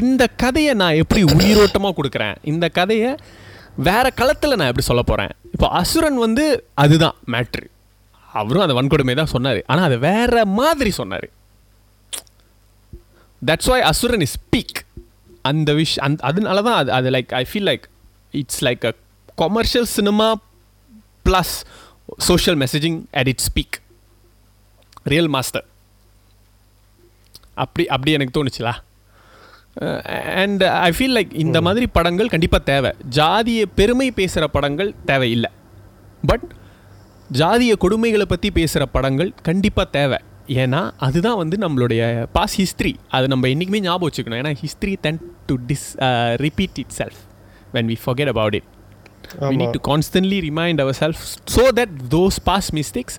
இந்த கதையை நான் எப்படி உயிரோட்டமாக கொடுக்குறேன்? இந்த கதையை வேற களத்தில் நான் எப்படி சொல்ல போகிறேன் இப்போ அசுரன் வந்து அதுதான் மேட்ரு அவரும் அந்த வன்கொடுமை தான் சொன்னார். ஆனால் அது வேற மாதிரி சொன்னார். That's why Asuran is peak அந்த விஷ் அந்த அதனால தான் அது அது like I feel like it's like a commercial cinema plus social messaging at its peak real master அப்படி அப்படி எனக்கு தோணுச்சுலா? அண்ட் ஐ ஃபீல் லைக் இந்த மாதிரி படங்கள் கண்டிப்பாக தேவை. ஜாதிய பெருமை பேசுகிற படங்கள் தேவையில்லை. பட் ஜாதிய கொடுமைகளை பற்றி பேசுகிற படங்கள் கண்டிப்பாக தேவை. ஏன்னா அதுதான் வந்து நம்மளுடைய பாஸ் ஹிஸ்ட்ரி அது நம்ம என்றைக்குமே ஞாபகம் வச்சுக்கணும். ஏன்னா history then to this repeat itself when we forget about it we ஆமா. need to constantly remind ourselves so that those past mistakes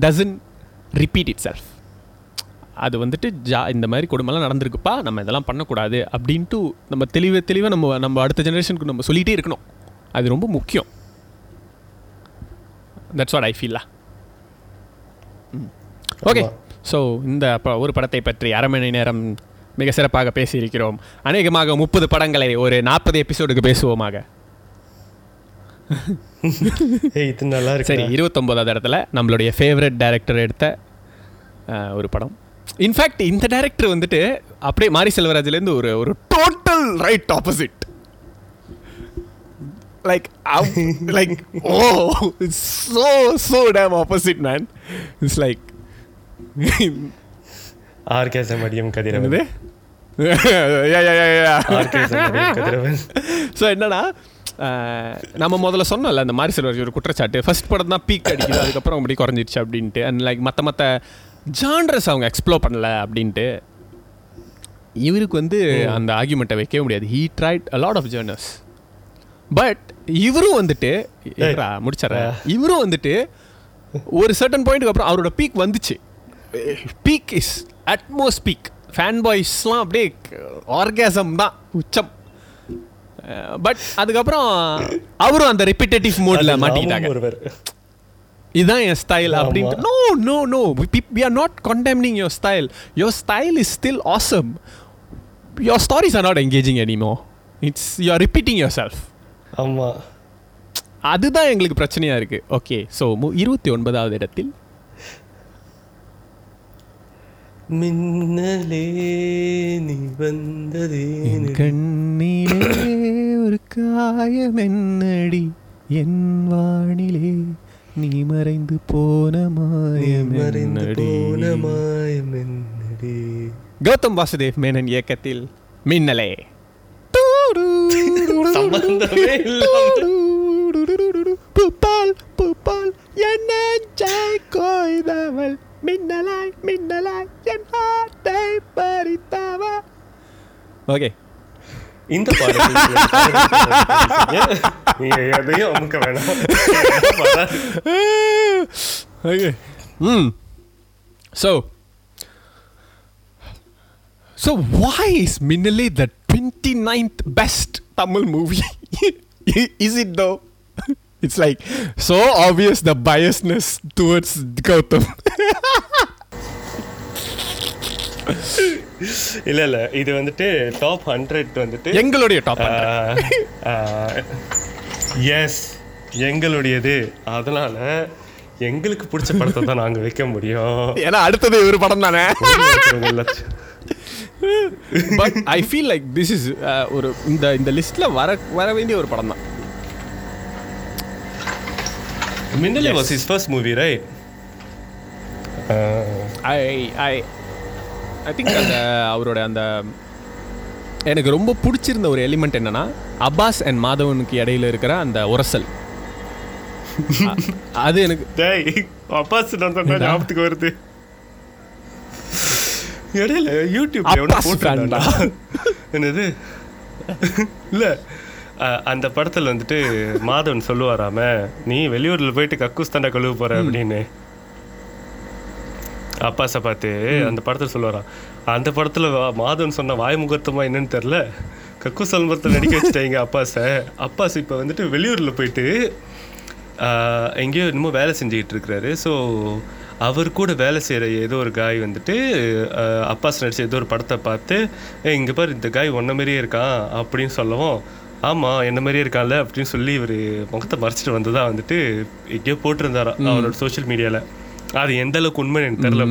doesn't repeat itself. அது வந்துட்டு ஜா இந்த மாதிரி கொடுமைலாம் நடந்திருக்குப்பா நம்ம இதெல்லாம் பண்ணக்கூடாது அப்படின்ட்டு நம்ம தெளிவாக தெளிவாக நம்ம நம்ம அடுத்த ஜெனரேஷனுக்கு நம்ம சொல்லிகிட்டே இருக்கணும். அது ரொம்ப முக்கியம். தட்ஸ் வாட் ஐ ஃபீல்லா ஓகே. ஸோ இந்த ஒரு படத்தை பற்றி அரை மணி நேரம் மிக சிறப்பாக பேசியிருக்கிறோம். அநேகமாக முப்பது படங்களை ஒரு நாற்பது எபிசோடுக்கு பேசுவோமாக. *laughs* இது நல்லா இருக்கு? சரி இருபத்தொம்போதாவது இடத்துல நம்மளுடைய ஃபேவரட் டைரக்டர் எடுத்த ஒரு படம். இன்ஃபேக்ட் இந்த டைரக்டர் வந்துட்டு அப்படியே மாரி செல்வராஜ்லேருந்து ஒரு ஒரு total right opposite like like oh so so damn opposite man it's like orgasm அடியம் Kathiravan. So என்னன்னா நம்ம முதல்ல சொன்னோம்ல அந்த மாதிரி செல்வராஜ் ஒரு குற்றச்சாட்டு. ஃபர்ஸ்ட் படம் தான் பீக் அடிக்குது அதுக்கப்புறம் அப்படி குறைஞ்சிருச்சு அப்படின்ட்டு. அண்ட் லைக் மற்ற மற்ற ஜான்ரஸ் அவங்க எக்ஸ்ப்ளோர் பண்ணல அப்படின்ட்டு. இவருக்கு வந்து அந்த ஆர்கியூமெண்ட்டை வைக்கவே முடியாது. He tried a lot of genres but இவரும் வந்துட்டு முடிச்சிடறேன் இவரும் வந்துட்டு ஒரு சர்டன் பாயிண்ட்டுக்கு அப்புறம் அவரோட பீக் வந்துச்சு. Peak is utmost peak fan பாய்ஸ்லாம் அப்படியே ஆர்காசம் தான். உச்சம். பட் அதுக்கப்புறம் அவரும் அந்த ரிப்பிட்டேட்டிவ் மோட்ல மாட்டிக்கிட்டாங்க. இதுதான் என் ஸ்டைல். அப்படின்ட்டு. No no no we are not condemning your style your style is still awesome your stories are not engaging anymore it's you are repeating yourself ஆமா. அதுதான் எங்களுக்கு பிரச்சனையா இருக்கு. ஓகே ஸோ இருபத்தி ஒன்பதாவது இடத்தில் மின்னலே நீ வந்ததே கண்ணிலே ஒரு காயம் என்னடி? என் வானிலே நீ மறைந்து போன மாயம் மறைந்து போன மாயம் என்னடி. கௌதம் வாசுதேவ் மேனன் இயக்கத்தில் மின்னலே. *laughs* சம்பந்தமே இல்லாம. பூப்பால் பூப்பால் என்ன ஓகே இந்த எதையும் அமுக்க வேணாம் okay hmm so so why is Minnale the twenty ninth best Tamil movie is it though it's like so obvious the biasness towards Gautham இல்ல இல்ல. இது வந்துட்டு டாப் ஹண்ட்ரட் வந்துட்டு எங்களுடைய டாப் எஸ் எங்களுடையது. அதனால எங்களுக்கு பிடிச்ச படத்தை தான் நாங்க வைக்க முடியும். ஏன்னா அடுத்தது ஒரு படம் தானே. But I feel like this is ஒரு இந்த இந்த லிஸ்ட்ல வர வர வேண்டிய ஒரு படம் தான். Minnale was is first movie right I I I think அந்த அவரோட அந்த எனக்கு ரொம்ப பிடிச்சிருந்த ஒரு எலிமெண்ட் என்னன்னா அப்பாஸ் அண்ட் மாதவனுக்கு இடையில இருக்கிற அந்த உரசல். அது எனக்கு டேய் அப்பாஸ் ஞாபகத்துக்கு வருது. இடையில அப்பாஸ் போட்டிருந்தான்டா. என்னது? இல்ல அந்த படத்துல வந்துட்டு மாதவன் சொல்லுவாராம நீ வெளியூர்ல போயிட்டு கக்கூஸ் தாண்டா கழுவ போற அப்படின்னு. அப்பாஸை பார்த்து அந்த படத்துல சொல்லுவாராம் அந்த படத்துல வா- மாதவன் சொன்ன வாய் முகூர்த்தமா என்னன்னு தெரியல. கக்கூஸ் அல்பத்தில் நடிக்க வச்சுட்டாங்க அப்பாஸை அப்பாஸ் இப்போ வந்துட்டு வெளியூர்ல போயிட்டு எங்கேயோ இன்னமும் வேலை செஞ்சுக்கிட்டு இருக்கிறாரு. ஸோ அவர் கூட வேலை செய்கிற ஏதோ ஒரு காய் வந்துட்டு அப்பாஸ் நடிச்ச ஏதோ ஒரு படத்தை பார்த்து ஏ இங்கே பாரு இந்த காய் ஒன்ன மாதிரியே இருக்கான் அப்படின்னு சொல்லவும் ஆமாம் என்ன மாதிரியே இருக்கான்ல அப்படின்னு சொல்லி இவர் முகத்தை மறைச்சிட்டு வந்ததா வந்துட்டு எங்கேயோ போட்டிருந்தாராம் அவரோட சோஷியல் மீடியாவில் அது எந்த அளவுக்கு உண்மை எனக்கு தெரில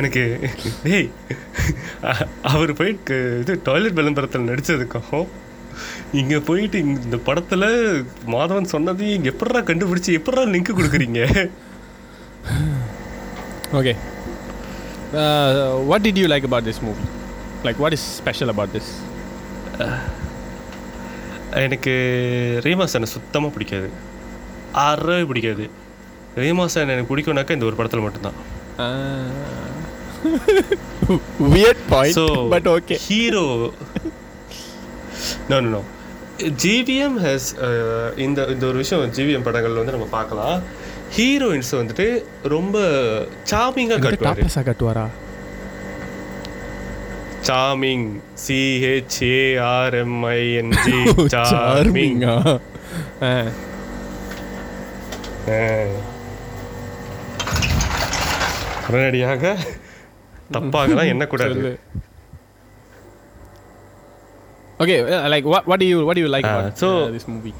எனக்கு டேய் அவர் போயிட்டு இது டாய்லெட் விளம்பரத்தில் நடித்ததுக்கும் இங்கே போயிட்டு இந்த படத்தில் மாதவன் சொன்னதையும் இங்கே எப்படா கண்டுபிடிச்சி எப்படா லிங்க் கொடுக்குறீங்க? Okay what did you like about this movie like what is special about this எனக்கு ரீமாசனை சுத்தமாக பிடிக்காது. அறவே பிடிக்காது. ரீமாசன் எனக்கு பிடிக்கும்னாக்கா இந்த ஒரு படத்தில் மட்டும்தான். Weird point so but okay hero no no no GVM has இந்த இந்த ஒரு விஷயம் ஜிவிஎம் படங்கள்ல வந்து நம்ம பார்க்கலாம். ஹீரோயின்ஸ் வந்துட்டு ரொம்ப சாமிங்காக கட்டுவார். கட்டுவாரா? சாமிங் சிஹெச்ஏஆர்எம்ஐஎன்ஜி சார்மிங் சார்மிங்கா உடனடியாக தப்பாகலாம் என்ன கூடாது okay like what you what you like so- this movie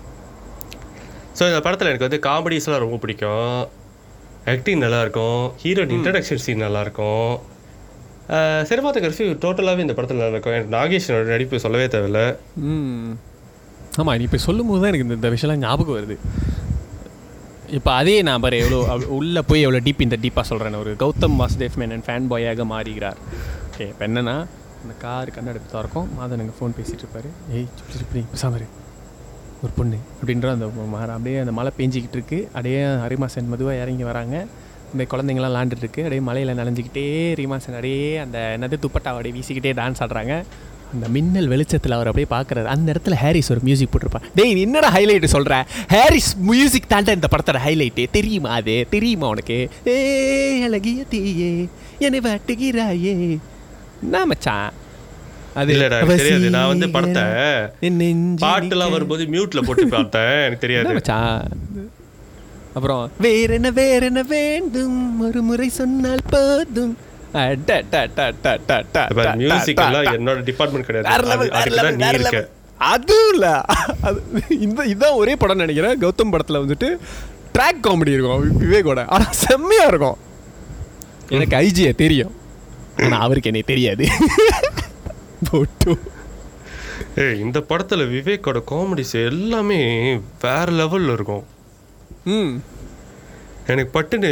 so இந்த படத்தில் எனக்கு வந்து காமெடிஸ்லாம் ரொம்ப பிடிக்கும். ஆக்டிங் நல்லா இருக்கும் ஹீரோயின் இன்ட்ரடக்ஷன் சீன் நல்லா இருக்கும் சினிமாத்தோகிராஃபி டோட்டலாகவே இந்த படத்தில் நல்லா இருக்கும் எனக்கு நாகேஷனோட நடிப்பு சொல்லவே தேவையில்ல. ம். ஆமாம் நீ இப்போ சொல்லும் போது தான் எனக்கு இந்த- இந்த விஷயம்லாம் ஞாபகம் வருது. இப்போ அதே நான் பாரு எவ்வளோ உள்ளே போய் எவ்வளோ டீப் இந்த டீப்பாக சொல்கிறேன் ஒரு கௌதம் வாசுதேவ் மேனன் ஃபேன் பாயாக மாறுகிறார். ஓகே இப்போ என்னென்னா அந்த கார் கண்ணெடுப்பு திறக்கும் மாதன் எங்கள் ஃபோன் பேசிகிட்டு இருப்பார். ஏய் சுப்ரி சுப்ரி பேசாமரு ஒரு பொண்ணு. அப்படின்ற அந்த மரம் அப்படியே அந்த மழை பெஞ்சிக்கிட்டு இருக்கு. அப்படியே ஹரிமாசன் மெதுவாக இறங்கி வராங்க. இந்த குழந்தைங்களாம் விளாண்டுட்டு இருக்கு. அப்படியே மலையில் நனைஞ்சிக்கிட்டே ரீமாசன் அப்படியே அந்த என்னது துப்பட்டா அப்படியே வீசிக்கிட்டே டான்ஸ் ஆடுறாங்க. அந்த மின்னல் வெளிச்சத்தில் அவர் அப்படியே பார்க்குறாரு அந்த இடத்துல ஹாரிஸ் ஒரு மியூசிக் போட்டிருப்பான். டேய் என்னடா ஹைலைட் சொல்கிற ஹாரிஸ் மியூசிக் தாண்டா இந்த படத்தோட ஹைலைட்டு தெரியுமா அது? தெரியுமா உனக்கு? ஏ அழகிய தீயே என்னை வாட்டுகிறாயே. என்ன மச்சான்? அது இல்லடா தெரியாது. நான் வந்து படத்தை பாட்டுலாம் வரும்போது மியூட்ல போட்டு பார்த்தேன். எனக்கு தெரியாது. மச்சான்? அப்புறம் வேற என்ன வேற என்ன வேண்டும்? ஒரு முறை சொன்னால் போதும். மியூசிக் எல்லாம் என்னோட டிபார்ட்மெண்ட் கிடையாது. அது இல்லை. அது இந்த இதுதான் ஒரே படம் நினைக்கிறேன். கௌதம் படத்தில் வந்துட்டு ட்ராக் காமெடி இருக்கும். விவேகோட. ஆனால் செம்மையாக இருக்கும். எனக்கு ஐஜியை தெரியும். ஆனால் அவருக்கு என்னை தெரியாது. இந்த படத்தில் விவேக்கோட காமெடிஸ் எல்லாமே வேற லெவலில் இருக்கும். ம். எனக்கு பட்டுன்னு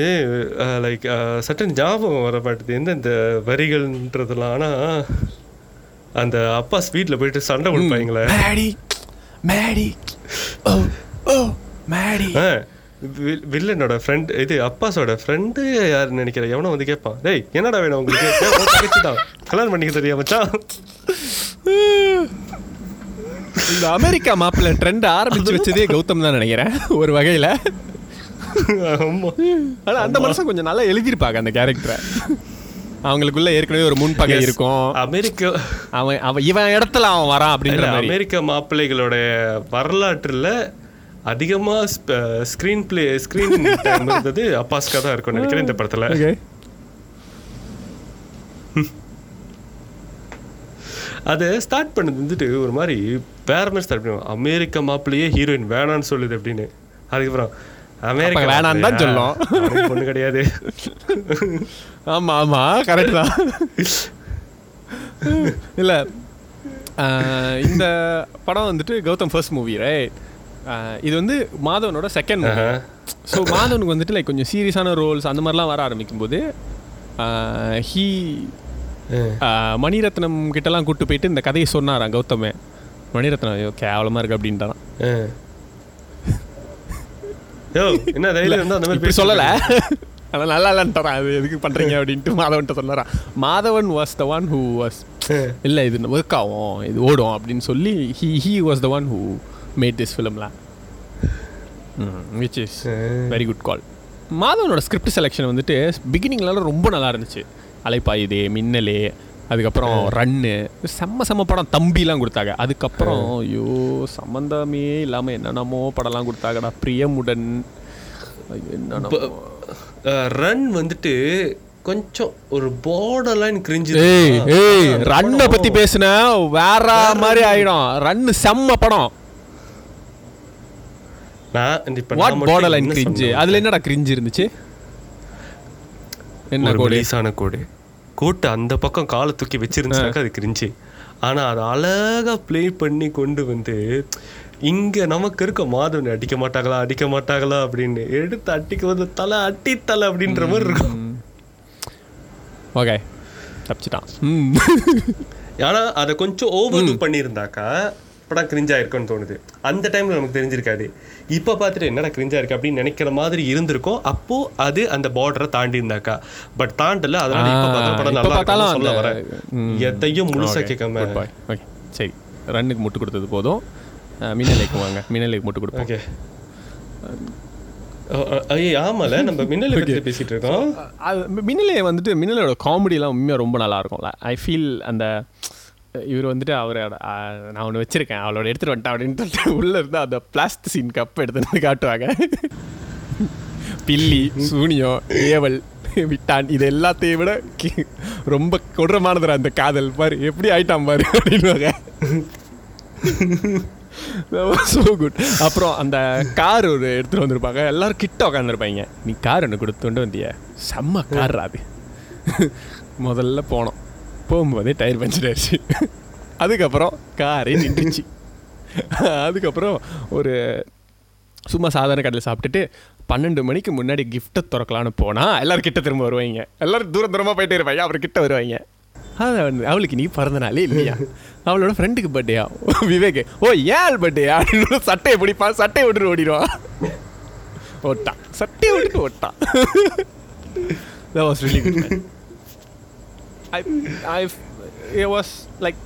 லைக் சட்டன் ஞாபகம் வர மாட்டேது. எந்தெந்த வரிகள்ன்றதெல்லாம். ஆனால் அந்த அப்பா ஸ்வீட்டில் போயிட்டு சண்டை கொடுப்பாங்களே. Daddy Maddy oh Maddy. ஆ, வில்லனோட ஃப்ரெண்ட் இது அப்பாஸோட ஃப்ரெண்டு யாருன்னு நினைக்கிறேன். எவனோ வந்து கேட்பான். டேய் என்னடா வேணும் உங்களுக்கு? தான். கல்யாணம் பண்ணிக்க தெரியா மச்சான்? இந்த அமெரிக்கா மாப்பிள்ள ட்ரெண்ட் ஆரம்பிச்சு வச்சதே கௌதம் தான் நினைக்கிறேன். ஒரு வகையில. ஆமா ஆனா அந்த மனுஷன் கொஞ்சம் நல்லா எழுதியிருப்பாங்க அந்த கேரக்டரை அவங்களுக்குள்ள ஏற்கனவே ஒரு முன்பகை. இருக்கும். அமெரிக்க அவன் அவன் இவன் இடத்துல அவன் வரான் அப்படின்ற அமெரிக்க மாப்பிள்ளைகளோட வரலாற்றுல அதிகமா ஸ்கிரீன் பிளே ஸ்கிரீன் டைம் இருந்தது அப்பாஸ்கா தான் இருக்கும் நினைக்கிறேன் இந்த படத்துல. *laughs* அதை ஸ்டார்ட் பண்ணது வந்துட்டு ஒரு மாதிரி வேற மாதிரி ஸ்டார்ட் பண்ணுவோம் அமெரிக்க மாப்பிள்ளையே ஹீரோயின் வேணான்னு சொல்லுது அப்படின்னு. அதுக்கப்புறம் அமெரிக்கா வேணான்னு தான்? சொல்லும். பொண்ணு கிடையாது ஆமா ஆமா கரெக்ட் தான் இல்ல இந்த படம் வந்துட்டு கௌதம் ஃபர்ஸ்ட் மூவி ரைட் இது வந்து மாதவனோட செகண்ட் மூவி. ஸோ மாதவனுக்கு வந்துட்டு லைக் கொஞ்சம் சீரியஸான ரோல்ஸ் அந்த மாதிரிலாம் வர ஆரம்பிக்கும் போது ஹீ மணிரத்னம் கிட்டலாம் கூட்டு போயிட்டு இந்த கதையை சொன்னாராம் கௌதமே மணிரத்னம் ஐயோ கேவலமா இருக்கு அப்படின்ட்டான். யோ என்ன தைரியம் இருந்தா அந்த மாதிரி சொல்லல. ஆனால் நல்லா இல்லைன்ட்டாரான் அது எதுக்கு பண்றீங்க அப்படின்ட்டு மாதவன்ட்ட சொன்னாரான் Madhavan was the one who. Was இல்லை இது ஒர்க் ஆகும் இது ஓடும் அப்படின்னு சொல்லி he he was the one who made this ஃபிலிம்லாம் which is very good call மாதவனோட script selection வந்துட்டு பிகினிங்லாம் ரொம்ப நல்லா இருந்துச்சு. அலைப்பாயுதே மின்னலே அதுக்கப்புறம் ரன்னு செம்ம செம்ம படம். தம்பிலாம் கொடுத்தாங்க. அதுக்கப்புறம் ஐயோ சம்மந்தமே இல்லாமல் என்னென்னமோ படம்லாம் கொடுத்தாங்கடா. பிரியமுடன். ஐயோ, என்னென்னமோ. ரன் வந்துட்டு கொஞ்சம் ஒரு border லைன் கிரிஞ்சு ஏய் ரன்னை பத்தி பேசுன வேற மாதிரி ஆயிடும். ரன்னு செம்ம படம். நான் இப்ப வாட் நான் மட்டும் பார்டர் லைன் என்ன கிரிஞ்சு? அதுல என்னடா கிரிஞ்சு இருந்துச்சு? என்ன கோடு மெலிசான கோடு கோட்டு அந்த பக்கம் காலை தூக்கி வச்சிருந்துச்சாக்கா அது கிரிஞ்சு ஆனா அதை அழகா ப்ளே பண்ணி கொண்டு வந்து இங்க நமக்கு இருக்க மாதவனை அடிக்க மாட்டாங்களா அடிக்க மாட்டாங்களா அப்படின்னு எடுத்து அடிக்க வந்து தலை அட்டி தலை அப்படின்ற மாதிரி இருக்கும். ஓகே. தப்பிச்சிட்டான். ம் ஆனா அதை கொஞ்சம் ஓவர் பண்ணியிருந்தாக்கா படம் கிரிஞ்சா இருக்கும்னு தோணுது. அந்த டைம்ல நமக்கு தெரிஞ்சிருக்காது. இப்ப பார்த்துட்டு என்னடா கிரிஞ்சா இருக்கு அப்படின்னு நினைக்கிற மாதிரி இருந்திருக்கும். அப்போ அது அந்த பார்டரை தாண்டி இருந்தாக்கா. பட் தாண்டல அதனால இப்ப பார்த்தா படம் நல்லா இருக்கும்னு சொல்ல வரேன். எதையும் முழுசா Okay, கேட்காம. Okay, சரி. ரன்னுக்கு முட்டு கொடுத்தது போதும். மின்னலைக்கு வாங்க. மின்னலைக்கு முட்டு கொடுப்போம். ஓகே ஐய ஆமால. நம்ம மின்னல் பேசிட்டு இருக்கோம். அது மின்னலே வந்துட்டு மின்னலோட காமெடிலாம் உண்மையாக ரொம்ப நல்லா இருக்கும்ல. ஐ ஃபீல் அந்த இவர் வந்துட்டு அவரோட நான் ஒன்று வச்சிருக்கேன் அவளோட எடுத்துட்டு வந்துட்டேன் அப்படின்னு சொல்லிட்டு உள்ளே இருந்து அந்த பிளாஸ்டிக் சீன் கப் எடுத்து வந்து காட்டுவாங்க. பில்லி சூனியம் ஏவல் விட்டான் இது எல்லாத்தையும் விட கி- ரொம்ப கொடூரமானதுடா அந்த காதல். பாரு எப்படி ஆயிட்டான் பாரு அப்படின்வாங்க ஸோ குட் அப்புறம் அந்த கார் ஒரு எடுத்துகிட்டு வந்திருப்பாங்க. எல்லாரும் கிட்ட உட்காந்துருப்பாங்க நீ கார் ஒன்று கொடுத்து கொண்டு வந்திய? செம்ம கார் அது. முதல்ல போனோம். போகும்போதே டயர் பஞ்சர் ஆயிடுச்சு அதுக்கப்புறம் காரே நின்றுச்சு. அதுக்கப்புறம் ஒரு சும்மா சாதாரண கடையில் சாப்பிட்டுட்டு பன்னெண்டு மணிக்கு முன்னாடி கிஃப்ட்டை திறக்கலான்னு போனால் எல்லாரும் கிட்ட திரும்ப வருவாங்க. எல்லாரும் தூரம் தூரமாக போயிட்டே இருப்பாங்க. அப்புறம் கிட்ட வருவாங்க. அது வந்து அவளுக்கு நீ பிறந்த நாளே இல்லையா? அவளோட ஃப்ரெண்டுக்கு பர்த்டேயா விவேக் ஓ ஏன் பர்த்டேயா அப்படின்னு சட்டையை பிடிப்பான் சட்டையை விட்டுட்டு ஓடிடுவான் ஓட்டான். சட்டையை விட்டுட்டு ஓட்டான். That was really I I it was like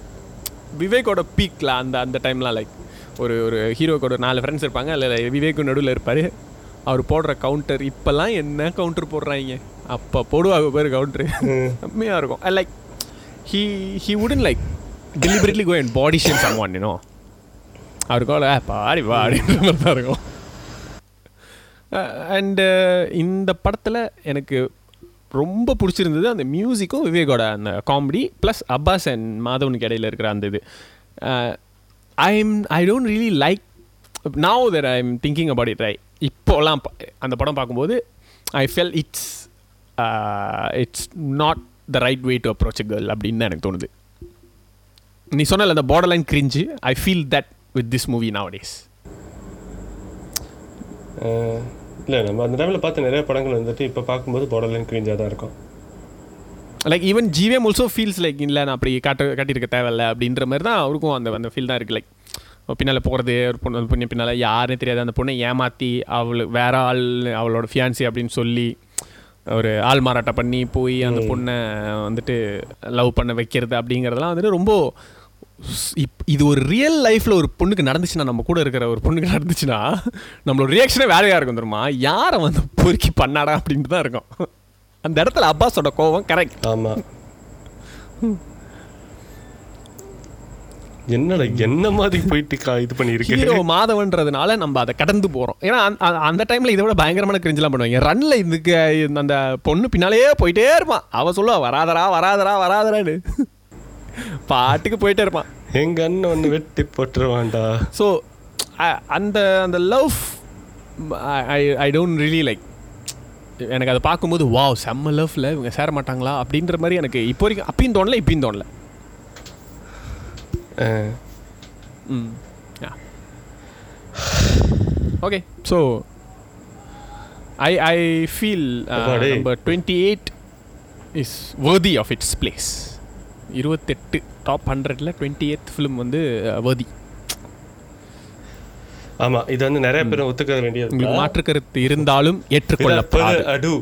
விவேக்கோட பீக்ல அந்த அந்த டைம்லாம் லைக் ஒரு ஒரு ஹீரோக்கோட நாலு ஃப்ரெண்ட்ஸ் இருப்பாங்க. அதில் விவேக்கு நடுவில் இருப்பார். அவர் போடுற கவுண்டர் இப்போல்லாம் என்ன கவுண்டர் போடுறாங்க? அப்போ போடுவாங்க பேர் கவுண்டரு செம்மையாக இருக்கும். Like he he wouldn't like deliberately go and body shame someone you know. அவருக்கு அவ்வளோ பாடி பாடின்ற மாதிரி தான் இருக்கும். அண்டு இந்த படத்தில் எனக்கு ரொம்ப பிடிச்சிருந்தது அந்த மியூசிக்கும் விவேகோட அந்த காமெடி ப்ளஸ் அப்பாஸ் அண்ட் மாதவனுக்கு இடையில இருக்கிற அந்த இது. I am I don't really like now there I am thinking about it right இப்போலாம் அந்த படம் பார்க்கும்போது I felt it's it's not the right way to approach girl அப்படின்னு எனக்கு தோணுது. நீ சொன்னல அந்த border line cringe I feel that with this movie nowadays இல்ல நம்ம அந்த டைம்ல பார்த்த நிறைய படங்கள் வந்துட்டு இப்ப பார்க்கும்போது border line கிரிஞ்சா தான் இருக்கும். Like even GVM also feels like இல்லை நான் அப்படி காட்ட காட்டியிருக்க தேவையில்ல அப்படின்ற மாதிரி தான் அவருக்கும் அந்த அந்த ஃபீல் தான் இருக்குது லைக் பின்னால் போகிறது ஒரு பொண்ணு பொண்ணு பின்னால் யாருன்னே தெரியாது. அந்த பொண்ணை ஏமாற்றி அவளுக்கு வேற ஆள் அவளோட ஃபியான்சி அப்படின்னு சொல்லி ஒரு ஆள் மாறாட்டம் பண்ணி போய் அந்த பொண்ணை வந்துட்டு லவ் பண்ண வைக்கிறது அப்படிங்கிறதெல்லாம் வந்துட்டு ரொம்ப இப் இது ஒரு ரியல் லைஃப்பில் ஒரு பொண்ணுக்கு நடந்துச்சுன்னா நம்ம கூட இருக்கிற ஒரு பொண்ணுக்கு நடந்துச்சுன்னா நம்மளோட ரியாக்ஷனே வேறையாக இருக்கும் தெரியுமா யாரை வந்து பொறுக்கி பண்ணாடா அப்படின்ட்டு தான் இருக்கும். அந்த இடத்துல அப்பாஸோட கோவம் கரெக்ட் ஆமா. என்னடா என்ன மாதிரி போயிட்டு இது பண்ணியிருக்கு? ஹீரோ மாதவன்றதுனால நம்ம அதை கடந்து போகிறோம் ஏன்னா அந்த- டைமில் இதை விட பயங்கரமான கிரிஞ்செலாம் பண்ணுவாங்க. ரன்ல இதுக்கு இந்த- அந்த பொண்ணு பின்னாலேயே போயிட்டே இருப்பான் அவ சொல்லுவா வராதரா வராதரா வராதரான்னு பாட்டுக்கு போயிட்டே இருப்பான். எங்க அண்ணன் ஒன்று வெட்டி போட்டுருவான்டா. ஸோ அந்த அந்த love I I don't really like எனக்கு அதை பார்க்கும்போது வாவ் செம்ம லவ்ல இவங்க சேர மாட்டாங்களா? அப்படின்ற மாதிரி எனக்கு இப்போ வரைக்கும் அப்பயும் தோணல இப்பயும் தோணல. ம் okay so I I feel. Number twenty eight is worthy of its place இருபத்தெட்டு டாப் ஹண்ட்ரட்ல டுவெண்ட்டி எய்த் ஃபிலிம் வந்து worthy. ஆமா இது வந்து நிறைய பேர் ஒத்துக்க வேண்டியது. உங்களுக்கு மாற்று கருத்து இருந்தாலும் ஏற்றுக்கொள்ளப்படாது. அடு.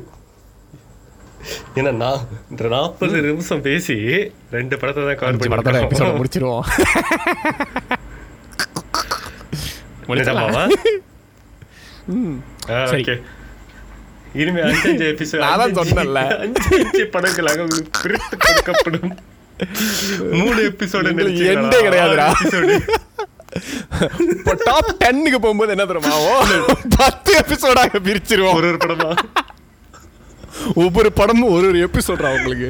ஏன்னா நான் இந்த நாற்பது நிமிஷம் பேசி ரெண்டு படத்தை தான் கவர் அஞ்சு படத்தோட எபிசோட பண்ணி முடிச்சிருவோம். முடிச்சிடலாம். ம். சரி. இனிமே அஞ்சஞ்சு எபிசோட் நான் தான் சொன்னேன்ல. அஞ்சு அஞ்சு படங்களாக பிரித்து கொடுக்கப்படும். மூணு எபிசோடு எண்டே கிடையாதுடா. இப்போ டாப் டென்னுக்கு போகும்போது என்ன ஆகும்? பத்து எபிசோடாக பிரிச்சிருவோம். ஒரு ஒரு படமா? ஒவ்வொரு படமும் ஒரு ஒரு எபிசோட்ரா உங்களுக்கு.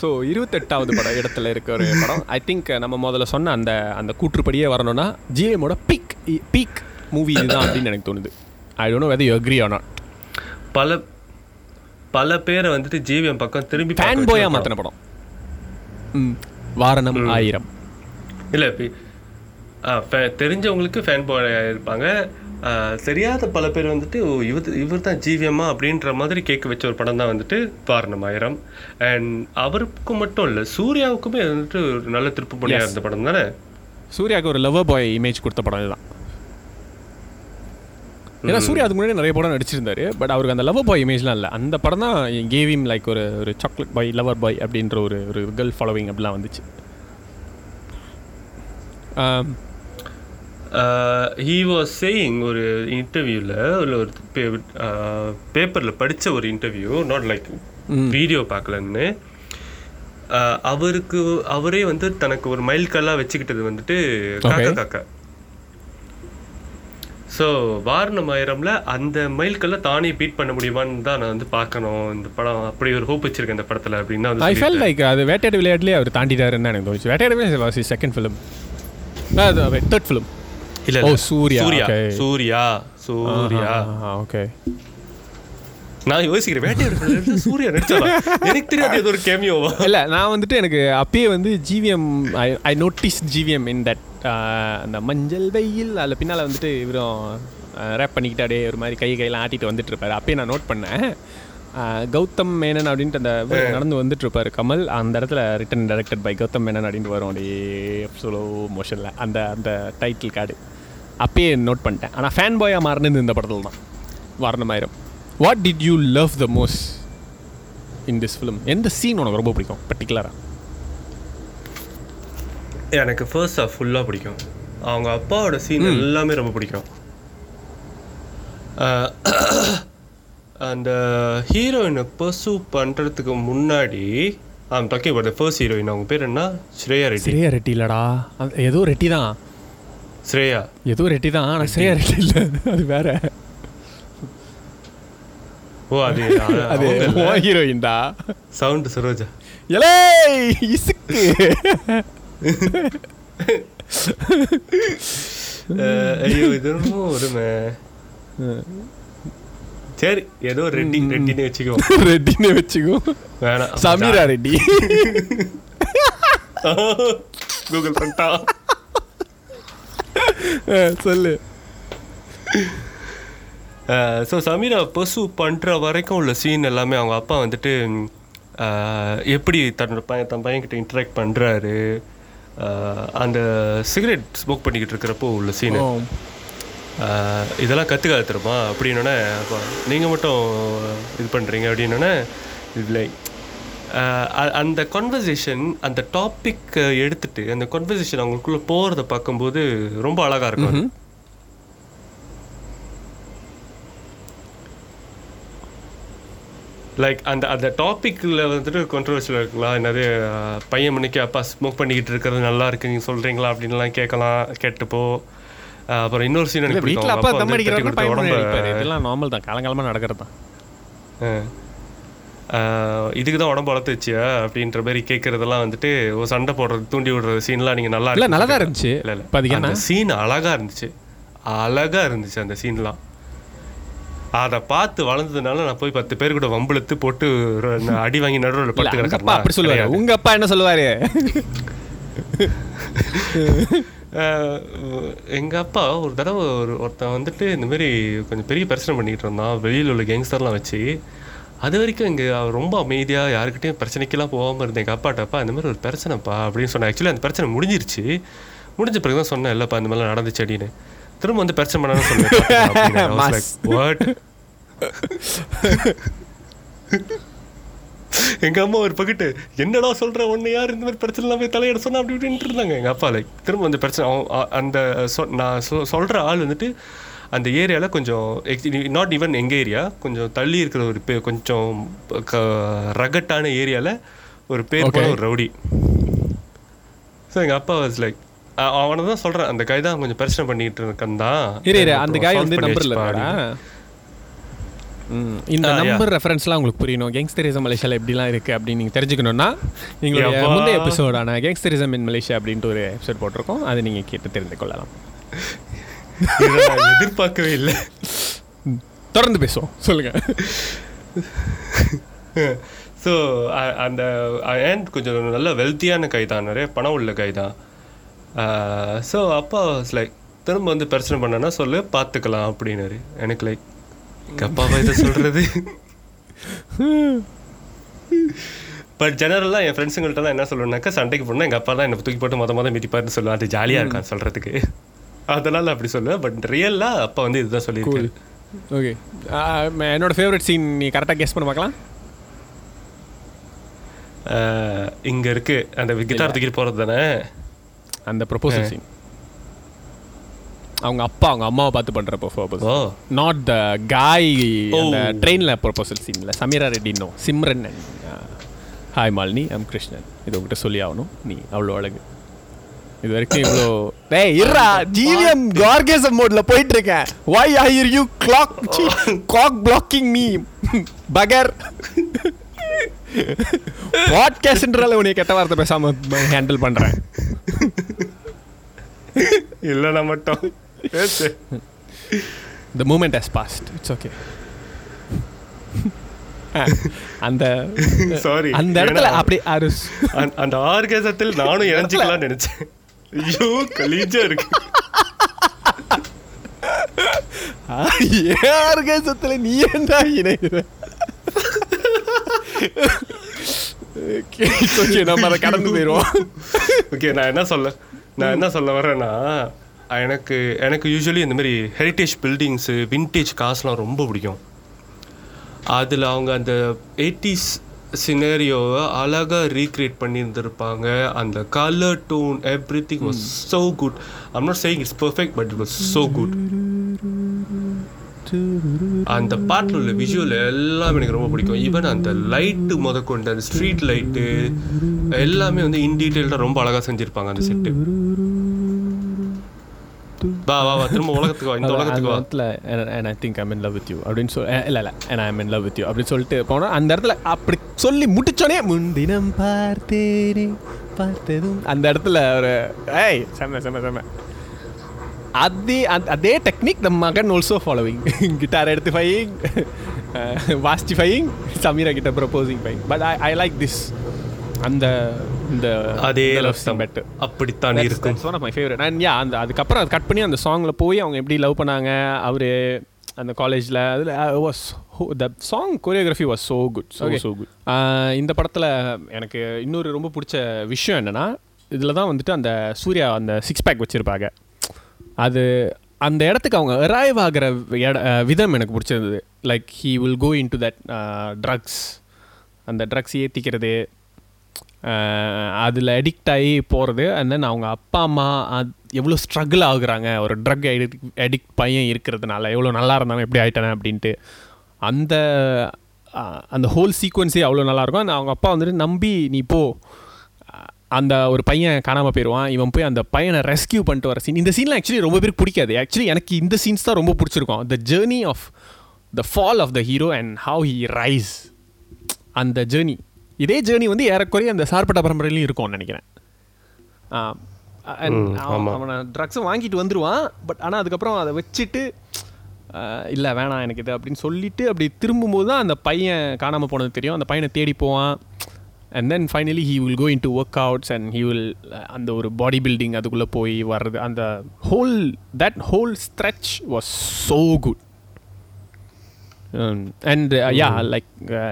ஸோ இருபத்தெட்டாவது படம் இடத்துல இருக்க ஒரு படம். ஐ திங்க் நம்ம முதல்ல சொன்ன அந்த அந்த கூற்றுப்படியே வரணும்னா ஜிஎமோட பீக் பீக் மூவி இதுதான் அப்படின்னு எனக்கு தோணுது. I don't know whether you agree not பல பல பேரை வந்துட்டு ஜிவிஎம் பக்கம் திரும்பி ஃபேன் போயா ஒரு படம். வாரணம் ஆயிரம். இல்ல தெரிஞ்சவங்களுக்கு ஃபேன் பாய் இருப்பாங்க. தெரியாத பல பேர் வந்துட்டு இவர் இவர் தான் ஜிவிஎம்மா அப்படின்ற மாதிரி கேட்க வச்ச ஒரு படம் தான் வந்துட்டு பாரணம் ஆயிரம். அண்ட் அவருக்கு மட்டும் இல்லை சூர்யாவுக்குமே வந்துட்டு ஒரு நல்ல திருப்பு பண்ணியா இருந்த படம் தானே? சூர்யாவுக்கு ஒரு லவர் பாய் இமேஜ் கொடுத்த படம் இதுதான். ஏன்னா சூர்யா அதுக்கு முன்னாடி நிறைய படம் நடிச்சிருந்தாரு பட் அவருக்கு அந்த லவர் பாய் இமேஜ்லாம் இல்லை. அந்த படம் தான் கேவிம் லைக் ஒரு ஒரு சாக்லேட் பாய் லவர் பாய் அப்படின்ற ஒரு ஒரு கேர்ள் ஃபாலோவிங் அப்படிலாம் வந்துச்சு. ஹீ வாஸ் சேயிங் ஒரு இன்டர்வியூவில் ஒரு பேப்பரில் படித்த ஒரு இன்டர்வியூ நாட் லைக் வீடியோ பார்க்கலன்னு. ஆஹ் அவருக்கு அவரே வந்து தனக்கு ஒரு மைல்கல்லாக வச்சுக்கிட்டது வந்துட்டு காக்கா. காக்கா. ஸோ வாரணம் ஆயிரம்ல அந்த மைல்கல்லை தானே பீட் பண்ண முடியுமான்னு தான் நான் வந்து பார்க்கணும். இந்த படம் அப்படி ஒரு ஹோப் வச்சிருக்கேன் இந்த படத்தில் அப்படின்னா ஐ ஃபெல். லைக் அது வேட்டையாடு விளையாட்டுலேயே அவர் தாண்டிட்டாருன்னு எனக்கு தோணுச்சு. வேட்டையாடு வாசி செகண்ட் ஃபிலிம் தேர்ட் ஃபிலிம் இல்ல ஓ. சூர்யா, சூர்யா. சூர்யா சூர்யா ஓகே நான் யோசிக்கிறேன் வேட்டையாடு சூர்யா நடிச்சாரா? எனக்கு தெரியாது ஒரு கேமியோவா இல்லை நான் வந்துட்டு எனக்கு அப்பயே வந்து GVM I I notice GVM in that அந்த மஞ்சள் வெயில் அதில் பின்னால் வந்துட்டு இவரும் ரேப் பண்ணிக்கிட்டாடே ஒரு மாதிரி கை கையெல்லாம் ஆட்டிட்டு வந்துட்டு இருப்பாரு. அப்பயே நான் நோட் பண்ணேன். கௌதம் மேனன் அப்படின்ட்டு அந்த நடந்து வந்துட்டு இருப்பாரு கமல். அந்த இடத்துல written directed by Gautham Menon அப்படின்ட்டு வரும். அப்படியே ஸ்லோ மோஷனில் அந்த அந்த டைட்டில் கார்டு அப்பயே நோட் பண்ணிட்டேன். ஆனால் ஃபேன் பாயாக மாறினது இந்த படத்தில் தான். Vaaranam Aayiram. What did you love the most in this film எந்த சீன் உனக்கு ரொம்ப பிடிக்கும்? பர்டிகுலராக எனக்கு ஃபர்ஸ்ட் ஆஃப் ஃபுல்லாக பிடிக்கும். அவங்க அப்பாவோட சீன் எல்லாமே ரொம்ப பிடிக்கும். அந்த ஹீரோயினை பர்சூ பண்ணுறதுக்கு முன்னாடி ஆம் டாக்கிங் the ஃபர்ஸ்ட் ஹீரோயின் அவங்க பேர் என்ன? ஸ்ரேயா ரெட்டி. ஸ்ரேயா ரெட்டி இல்லடா. அது ஏதோ ரெட்டி தான். ஸ்ரேயா. ஏதோ ரெட்டி தான். ஆனால் ஸ்ரேயா ரெட்டி இல்லை. அது வேற. ஓ அது அது ஹீரோயின்டா. சவுண்ட் சரோஜா. எலே இசுக்கு. ஐயோ இது ரொம்ப ஒருமை சரி ஏதோ ரெட்டி ரெட்டின்னு வச்சுக்கோ ரெட்டின்னு வச்சுக்கோ வேணாம் சமீரா ரெட்டி கூகுள் பண்ணிட்டா சொல்லு ஸோ சமீரா பசு பண்ணுற வரைக்கும் உள்ள சீன் எல்லாமே அவங்க அப்பா வந்துட்டு எப்படி தன்னோட பையன் தன் பையன்கிட்ட இன்ட்ராக்ட் பண்ணுறாரு அந்த சிகரெட் ஸ்மோக் பண்ணிக்கிட்டு இருக்கிறப்போ உள்ள சீனு இதெல்லாம் கற்றுக்காது தெரியுமா? அப்படின்னோடனே அப்போ நீங்கள் மட்டும் இது பண்ணுறீங்க அப்படின்னோடனே இல்லை அந்த கான்வர்சேஷன் அந்த டாபிக் எடுத்துட்டு அந்த கான்வர்சேஷன் அவங்களுக்குள்ள போகிறத பார்க்கும்போது ரொம்ப அழகாக இருக்கும். லைக் அந்த அந்த டாப்பிக்கில் வந்துட்டு கான்ட்ரவர்சியில் இருக்கலாம். என்னது பையன் மணிக்கு அப்பா ஸ்மோக் பண்ணிக்கிட்டு இருக்கிறது நல்லா இருக்கு நீங்கள் சொல்கிறீங்களா அப்படின்லாம் கேட்கலாம் கேட்டுப்போ. அப்புறம் இன்னொரு சீன் எனக்கு. வீட்டில் அப்பா தம் அடிக்கிறாங்க உடம்ப இதெல்லாம் நார்மல் தான். காலங்காலமாக நடக்கிறது தான். இதுக்கு தான் உடம்பு வளர்த்து வச்சியா அப்படின்ற மாதிரி கேட்குறதெல்லாம் வந்துட்டு ஒரு சண்டை போடுறது தூண்டி விடுற சீன்லாம் நீங்கள் நல்லா இல்லை நல்லா தான் இருந்துச்சு. இல்லை இல்லை. சீன் அழகா இருந்துச்சு. அழகா இருந்துச்சு அந்த சீன்லாம் அதை பார்த்து வளர்ந்ததுனால நான் போய் பத்து பேர் கூட வம்பிழுத்து போட்டு அடி வாங்கி நடுவில் அப்பா அப்படி சொல்லுவாரு. உங்க அப்பா என்ன சொல்லுவாரு? எங்க அப்பா ஒரு தடவை ஒரு ஒருத்தன் வந்துட்டு இந்த மாதிரி கொஞ்சம் பெரிய பிரச்சனை பண்ணிக்கிட்டு இருந்தான். வெளியில் உள்ள கேங்ஸ்டர்லாம் வச்சு. அது வரைக்கும் இங்கே ரொம்ப அமைதியாக யாருக்கிட்டையும் பிரச்சனைக்கெல்லாம் போகாமல் இருந்தேன் எங்கள் அப்பாட்ட அப்பா இந்த மாதிரி ஒரு பிரச்சனைப்பா அப்படின்னு சொன்னேன். ஆக்சுவலி அந்த பிரச்சனை முடிஞ்சிருச்சு. முடிஞ்ச பிறகு தான் சொன்னேன் இல்லைப்பா இந்த மாதிரிலாம் நடந்துச்சு அப்படின்னு. திரும்ப வந்து பிரச்சனை *laughs* Mass. வாட் எங்க அம்மா ஒரு பக்கெட்டு என்னடா சொல்ற ஒன்னு யார் இந்த மாதிரி பிரச்சனை போய் தலையிட சொன்னா அப்படி இப்படின்ட்டு இருந்தாங்க எங்க அப்பா லைக் திரும்ப அந்த பிரச்சனை அந்த நான் சொல்ற ஆள் வந்துட்டு அந்த ஏரியாவில் கொஞ்சம் நாட் ஈவன் எங்கள் ஏரியா கொஞ்சம் தள்ளி இருக்கிற ஒரு பே கொஞ்சம் ரகட்டான ஏரியாவில் ஒரு பேர் போன. ஒரு ரவுடி ஸோ எங்கள் அப்பா வாஸ் லைக் அவனை தான் சொல்கிறேன் அந்த கை தான் கொஞ்சம் பிரச்சனை பண்ணிக்கிட்டு இருக்கான் தான் இரு இரு அந்த காய் வந்து நம்பர்ல இந்த. நம்பர் ரெஃபரன்ஸ்லாம் உங்களுக்கு புரியணும். கேங்ஸ்டரிசம் மலேசியாவில் எப்படிலாம் இருக்குது அப்படின்னு நீங்கள் தெரிஞ்சுக்கணும்னா எங்களுடைய. முந்தைய எபிசோடான கேங்ஸ்டரிசம் இன் மலேசியா அப்படின்ட்டு ஒரு எபிசோட் போட்டிருக்கோம். அதை நீங்கள் கேட்டு தெரிந்து கொள்ளலாம். எதிர்பார்க்கவே இல்லை. தொடர்ந்து பேசுவோம். சொல்லுங்க. ஸோ அந்த அண்ட் கொஞ்சம் நல்ல வெல்த்தியான கை தான். நிறைய பணம் உள்ள கை தான். ஸோ அப்பா லைக் திரும்ப வந்து பிரச்சனை பண்ணனா சொல்லு பார்த்துக்கலாம் அப்படின்னாரு. எனக்கு லைக் எங்கள் அப்பாவை இதை சொல்கிறது பட் ஜெனரலாக என் ஃப்ரெண்ட்ஸுங்கள்ட்ட என்ன சொல்லுவேன்னாக்கா சண்டைக்கு போனால் எங்கள் அப்பா தான் என்னை தூக்கி போட்டு மொத மொதல் மிதிப்பாருன்னு சொல்லுவேன் அது ஜாலியாக இருக்கான் சொல்கிறதுக்கு அதனால் அப்படி சொல்லுவேன் பட் ரியலாக அப்பா வந்து இதுதான் சொல்லியிருக்காரு. ஓகே என்னோட ஃபேவரட் சீன் நீ கரெக்டாக கெஸ் பண்ண பார்க்கலாம்? இங்க இருக்கு. அந்த கிட்டார் தூக்கிட்டு போறது தானே? அந்த ப்ரொபோசல் சீன் அவங்க அப்பா அவங்க அம்மாவை பார்த்து பண்ணுற ப்ரொபோசல் ஓ நாட் த காய். அந்த ட்ரெயினில் ப்ரொபோசல் சீனில் Sameera Reddy no Simran hi Malini I'm Krishnan இது உங்ககிட்ட சொல்லி ஆகணும். நீ அவ்வளோ அழகு. இது வரைக்கும் இவ்வளோ டேய் இருடா. ஜிவிஎம் கார்கேசம் மோட்ல போயிட்டு இருக்கேன் why are you clock cock blocking me bugger *laughs* பாட்காஸ்ட்ன்றால உன்னை கெட்ட வார்த்தை பேசாம ஹேண்டில் பண்றேன். *laughs* இல்லைனா மட்டும். பேசு. The moment has passed it's okay அந்த Sorry. அந்த இடத்துல அப்படி அரு அந்த- ஆர்கேசத்தில் நானும் இணைஞ்சிக்கலாம்னு நினைச்சேன். ஐயோ கலீஜா இருக்கு. *laughs* ஆர்கேசத்துல நீ ஏன்டா இணைகிற? ஓகே. நம்ம அதை கடந்து போயிடுவோம் ஓகே நான் என்ன சொல்ல நான் என்ன சொல்ல வரேன்னா எனக்கு எனக்கு யூஸ்வலி இந்த மாதிரி ஹெரிட்டேஜ் பில்டிங்ஸு வின்டேஜ் காசுலாம் ரொம்ப பிடிக்கும். அதில் அவங்க அந்த எயிட்டிஸ் சினேரியோவை அழகாக ரீக்ரியேட் பண்ணியிருந்திருப்பாங்க. அந்த colour tone everything was so good I'm not saying it's perfect but it was so good அந்த பாட்டில் உள்ள விஷுவல் எல்லாமே எனக்கு ரொம்ப பிடிக்கும். ஈவன் அந்த லைட்டு முதற்கொண்டு அந்த ஸ்ட்ரீட் லைட்டு எல்லாமே வந்து இன் டீட்டெயில்டாக ரொம்ப அழகாக செஞ்சுருப்பாங்க அந்த செட்டு வா வா வா திரும்ப உலகத்துக்கு வா இந்த *laughs* உலகத்துக்கு வா. I think I'm in love with you அப்படின்னு சொல் இல்லை இல்லை and I'm in love with you அப்படின்னு சொல்லிட்டு போனோம் அந்த இடத்துல அப்படி சொல்லி முடிச்சோனே முன்தினம் பார்த்தேனே பார்த்ததும் அந்த இடத்துல ஒரு ஏய் செம்ம செம்ம செம்ம அதே அதே டெக்னிக் நம்ம மகன் ஆல்சோ ஃபாலோவிங் கிட்டார் எடுத்து ஃபையிங் வாஸ்டி ஃபையிங் சமீரா கிட்ட proposing ஃபைங் but I I like this அந்த இந்த அதே லவ் லவ் பெட்டர் அப்படித்தான் இருக்கும். One of my favourite and yeah அந்த அதுக்கப்புறம் அது கட் பண்ணி அந்த சாங்கில் போய் அவங்க எப்படி லவ் பண்ணாங்க அவர் அந்த காலேஜில் அதில் was the song choreography was so good so. So good இந்த படத்தில் எனக்கு இன்னொரு ரொம்ப பிடிச்ச விஷயம் என்னென்னா இதில் தான் வந்துட்டு அந்த சூர்யா அந்த சிக்ஸ் பேக் வச்சுருப்பாங்க. அது அந்த இடத்துக்கு அவங்க அரைவ் ஆகிற இட விதம் எனக்கு பிடிச்சிருந்தது. Like he will go into that drugs அந்த ட்ரக்ஸ் ஏற்றிக்கிறது அதில் அடிக்ட் ஆகி போகிறது அண்ட் தென் அவங்க அப்பா அம்மா அது எவ்வளோ ஸ்ட்ரகிள் ஆகுறாங்க. ஒரு ட்ரக் அடிக் அடிக்ட் பையன் இருக்கிறதுனால எவ்வளோ நல்லா இருந்தாலும் எப்படி ஆகிட்டானே அப்படின்ட்டு. அந்த அந்த ஹோல் சீக்வன்ஸே அவ்வளோ நல்லாயிருக்கும் அந்த அவங்க அப்பா வந்துட்டு நம்பி நீ போ. அந்த ஒரு பையன் காணாமல் போயிடுவான் இவன் போய் அந்த பையனை ரெஸ்கியூ பண்ணிட்டு வர சீன் இந்த சீன்லாம் ஆக்சுவலி ரொம்ப பேருக்கு பிடிக்காது. ஆக்சுவலி எனக்கு இந்த சீன்ஸ் தான் ரொம்ப பிடிச்சிருக்கும். The journey of the fall of the hero and how he rise அந்த ஜேர்னி இதே ஜேர்னி வந்து ஏறக்குறைய அந்த சார்பட்ட பரம்பரையிலையும் இருக்கும்னு நினைக்கிறேன். அவன் ட்ரக்ஸை வாங்கிட்டு வந்துடுவான் பட் ஆனால் அதுக்கப்புறம் அதை வச்சுட்டு இல்லை வேணாம் எனக்கு இது அப்படின்னு சொல்லிட்டு அப்படி திரும்பும்போது தான் அந்த பையன் காணாமல் போனது தெரியும். அந்த பையனை தேடி போவான். And then finally he will go into workouts and he will அந்த ஒரு பாடி பில்டிங் அதுக்குள்ளே போய் வர்றது. அந்த whole that whole stretch was so good and yeah like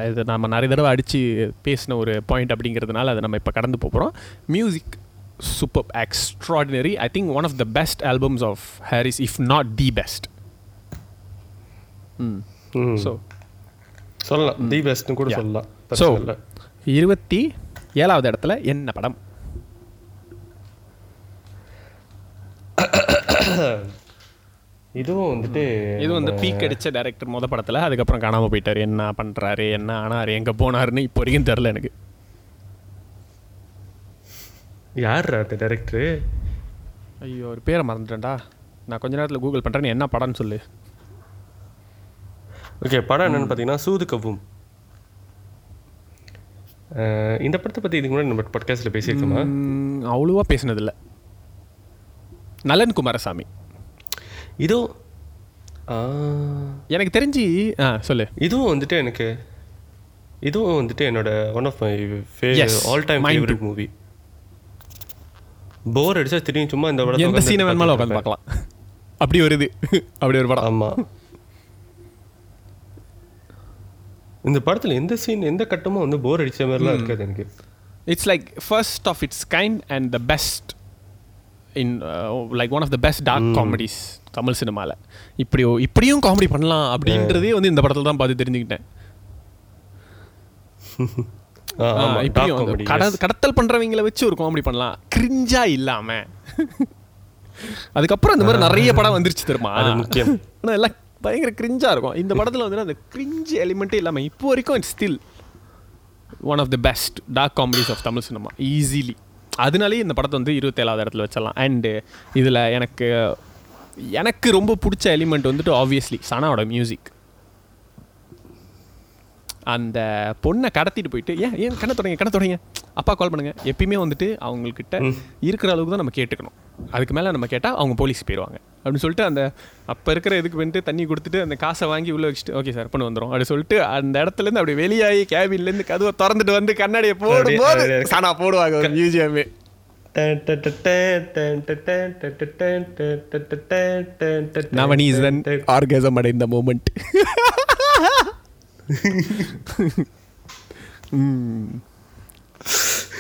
இது நம்ம நிறைய தடவை அடித்து பேசின ஒரு பாயிண்ட் அப்படிங்கிறதுனால அதை நம்ம இப்போ கடந்து போகிறோம் music super extraordinary I think one of the best albums of Harris if not the best hmm. So சொல்லலாம். தி பெஸ்ட்னு கூட Yeah. சொல்லலாம். ஸோ பிரச்சனை இல்ல. இருபத்தி ஏழாவது இடத்துல என்ன படம்? இதுவும் வந்துட்டு இது வந்து பீக் அடிச்ச டைரக்டர் முத படத்தில் அதுக்கப்புறம் காணாமல் போயிட்டார். என்ன பண்ணுறாரு என்ன ஆனார்? எங்கே போனாருன்னு இப்போ வரைக்கும் தெரில எனக்கு. யார் அது டைரக்டரு ஐயோ ஒரு பேரை மறந்துட்டேன்டா. நான் கொஞ்ச நேரத்தில் கூகுள் பண்ணுறேன் நீ என்ன படம்னு சொல்லு. ஓகே படம் என்னன்னு பார்த்தீங்கன்னா சூது கவ்வும் இந்த படத்தை பற்றி இதுக்கு முன்னாடி நம்ம பாட்காஸ்ட்டில் பேசியிருக்கோமா? அவ்வளோவா பேசினதில்ல. நலன் குமாரசாமி ஆஹ், எனக்கு தெரிஞ்சு ஆ சொல்லு. இதுவும் வந்துட்டு எனக்கு இதுவும் வந்துட்டு என்னோட one of my all time favourite movie bore அடிச்சா திரும்பி சும்மா இந்த படத்தை எந்த சீனை வேணுமாலும் உட்காந்து பார்க்கலாம். *laughs* அப்படி வருது *laughs* அப்படி ஒரு படம். ஆமா. இந்த படத்துல எந்த சீன் எந்த கட்டமும் வந்து போர் அடிச்ச மாதிரிலாம் இருக்காது எனக்கு. It's like first of its kind and the best in like one of the best dark comedies Tamil சினிமாவில் இப்படி இப்படியும் காமெடி பண்ணலாம் அப்படின்றதே வந்து இந்த படத்தில் தான் பார்த்து தெரிஞ்சுக்கிட்டேன். *laughs* இப்படியும். கடத்தல் பண்றவங்கள வச்சு ஒரு காமெடி பண்ணலாம். கிரிஞ்சா இல்லாம. அதுக்கப்புறம் இந்த மாதிரி நிறைய படம் வந்துருச்சு தெரியுமா? அது முக்கியம். ஆனா எல்லாம் பயங்கர கிரிஞ்சா இருக்கும். இந்த படத்துல வந்து அந்த கிரிஞ்ச் எலிமெண்ட்டே இல்லாம இப்போ வரைக்கும் it's still one of the best dark comedies of Tamil cinema easily அதனாலேயே இந்த படத்தை வந்து இருபத்தேழாவது இடத்துல வச்சிடலாம். அண்டு இதில் எனக்கு எனக்கு ரொம்ப பிடிச்ச எலிமெண்ட் வந்துட்டு ஆப்வியஸ்லி சனாவோட மியூசிக் அந்த பொண்ணை கடத்திட்டு போயிட்டு ஏன் ஏன் கண்ணை தொடங்க கண்ணை தொடங்க? அப்பா கால் பண்ணுங்க. எப்பயுமே வந்துட்டு அவங்கக்கிட்ட இருக்கிற அளவுக்கு தான் நம்ம கேட்டுக்கணும். அதுக்கு மேலே நம்ம கேட்டால் அவங்க போலீஸ் போயிடுவாங்க அப்படின்னு சொல்லிட்டு அந்த அப்போ இருக்கிற இதுக்கு வந்துட்டு தண்ணி கொடுத்துட்டு அந்த காசை வாங்கி உள்ளே வச்சுட்டு ஓகே சார் பண்ணு வந்துடும் அப்படி சொல்லிட்டு அந்த இடத்துலேருந்து அப்படி வெளியாகி கேபின்லேருந்து கதுவை திறந்துட்டு வந்து கண்ணாடியை போடும்போது காணா போடுவாங்க ஒரு மியூசியமே நவனி இஸ் தன் ஆர்கசம் அடைந்த மூமெண்ட்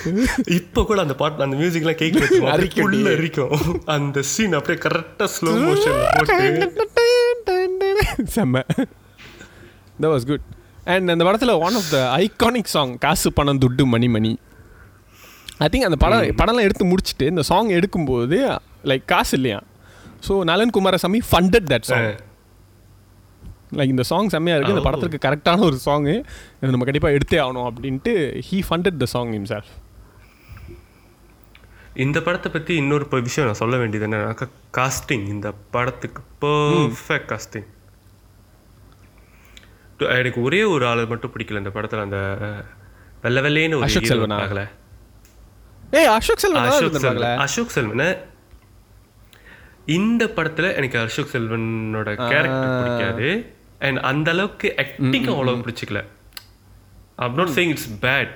*laughs* இப்ப கூட அந்த பாட்டு அந்த மியூசிக்லாம் கேட்க. *laughs* உள்ள அரிக்கும். அந்த சீன் அப்படியே கரெக்டா ஸ்லோ மோஷன்ல போட்டு. செம்ம. That வாஸ் குட் அண்ட் அந்த படத்தில் one of the iconic song காசு பணம் துட்டு மணி மணி. ஐ திங்க் அந்த படம் படம்லாம் எடுத்து முடிச்சுட்டு இந்த சாங் எடுக்கும்போது லைக் காசு இல்லையா? ஸோ நலன் Kumaraswamy funded that song like இந்த சாங் செம்மையாக இருக்குது இந்த. படத்துக்கு கரெக்டான ஒரு சாங்கு இது நம்ம கண்டிப்பாக எடுத்தே ஆகணும் அப்படின்ட்டு he funded the song himself. இந்த படத்தை பத்தி இன்னொரு விஷயம் நான் சொல்ல வேண்டியது என்னன்னா காஸ்டிங் இந்த படத்துக்கு பர்ஃபெக்ட் காஸ்டிங் எனக்கு ஒரே ஒரு ஆளை மட்டும் பிடிக்கல இந்த படத்துல அந்த வெள்ளை வெள்ளைன்னு ஒரு அசோக் செல்வனா? இருக்காங்களே. ஏய் அசோக் செல்வன் அசோக். செல்வன். அசோக் செல்வனை. இந்த படத்துல எனக்கு அசோக் செல்வனோட கேரக்டர் பிடிக்காது. அண்ட் அந்த அளவுக்கு ஆக்டிங் அவ்வளவு பிடிச்சிக்கல. I'm not saying it's bad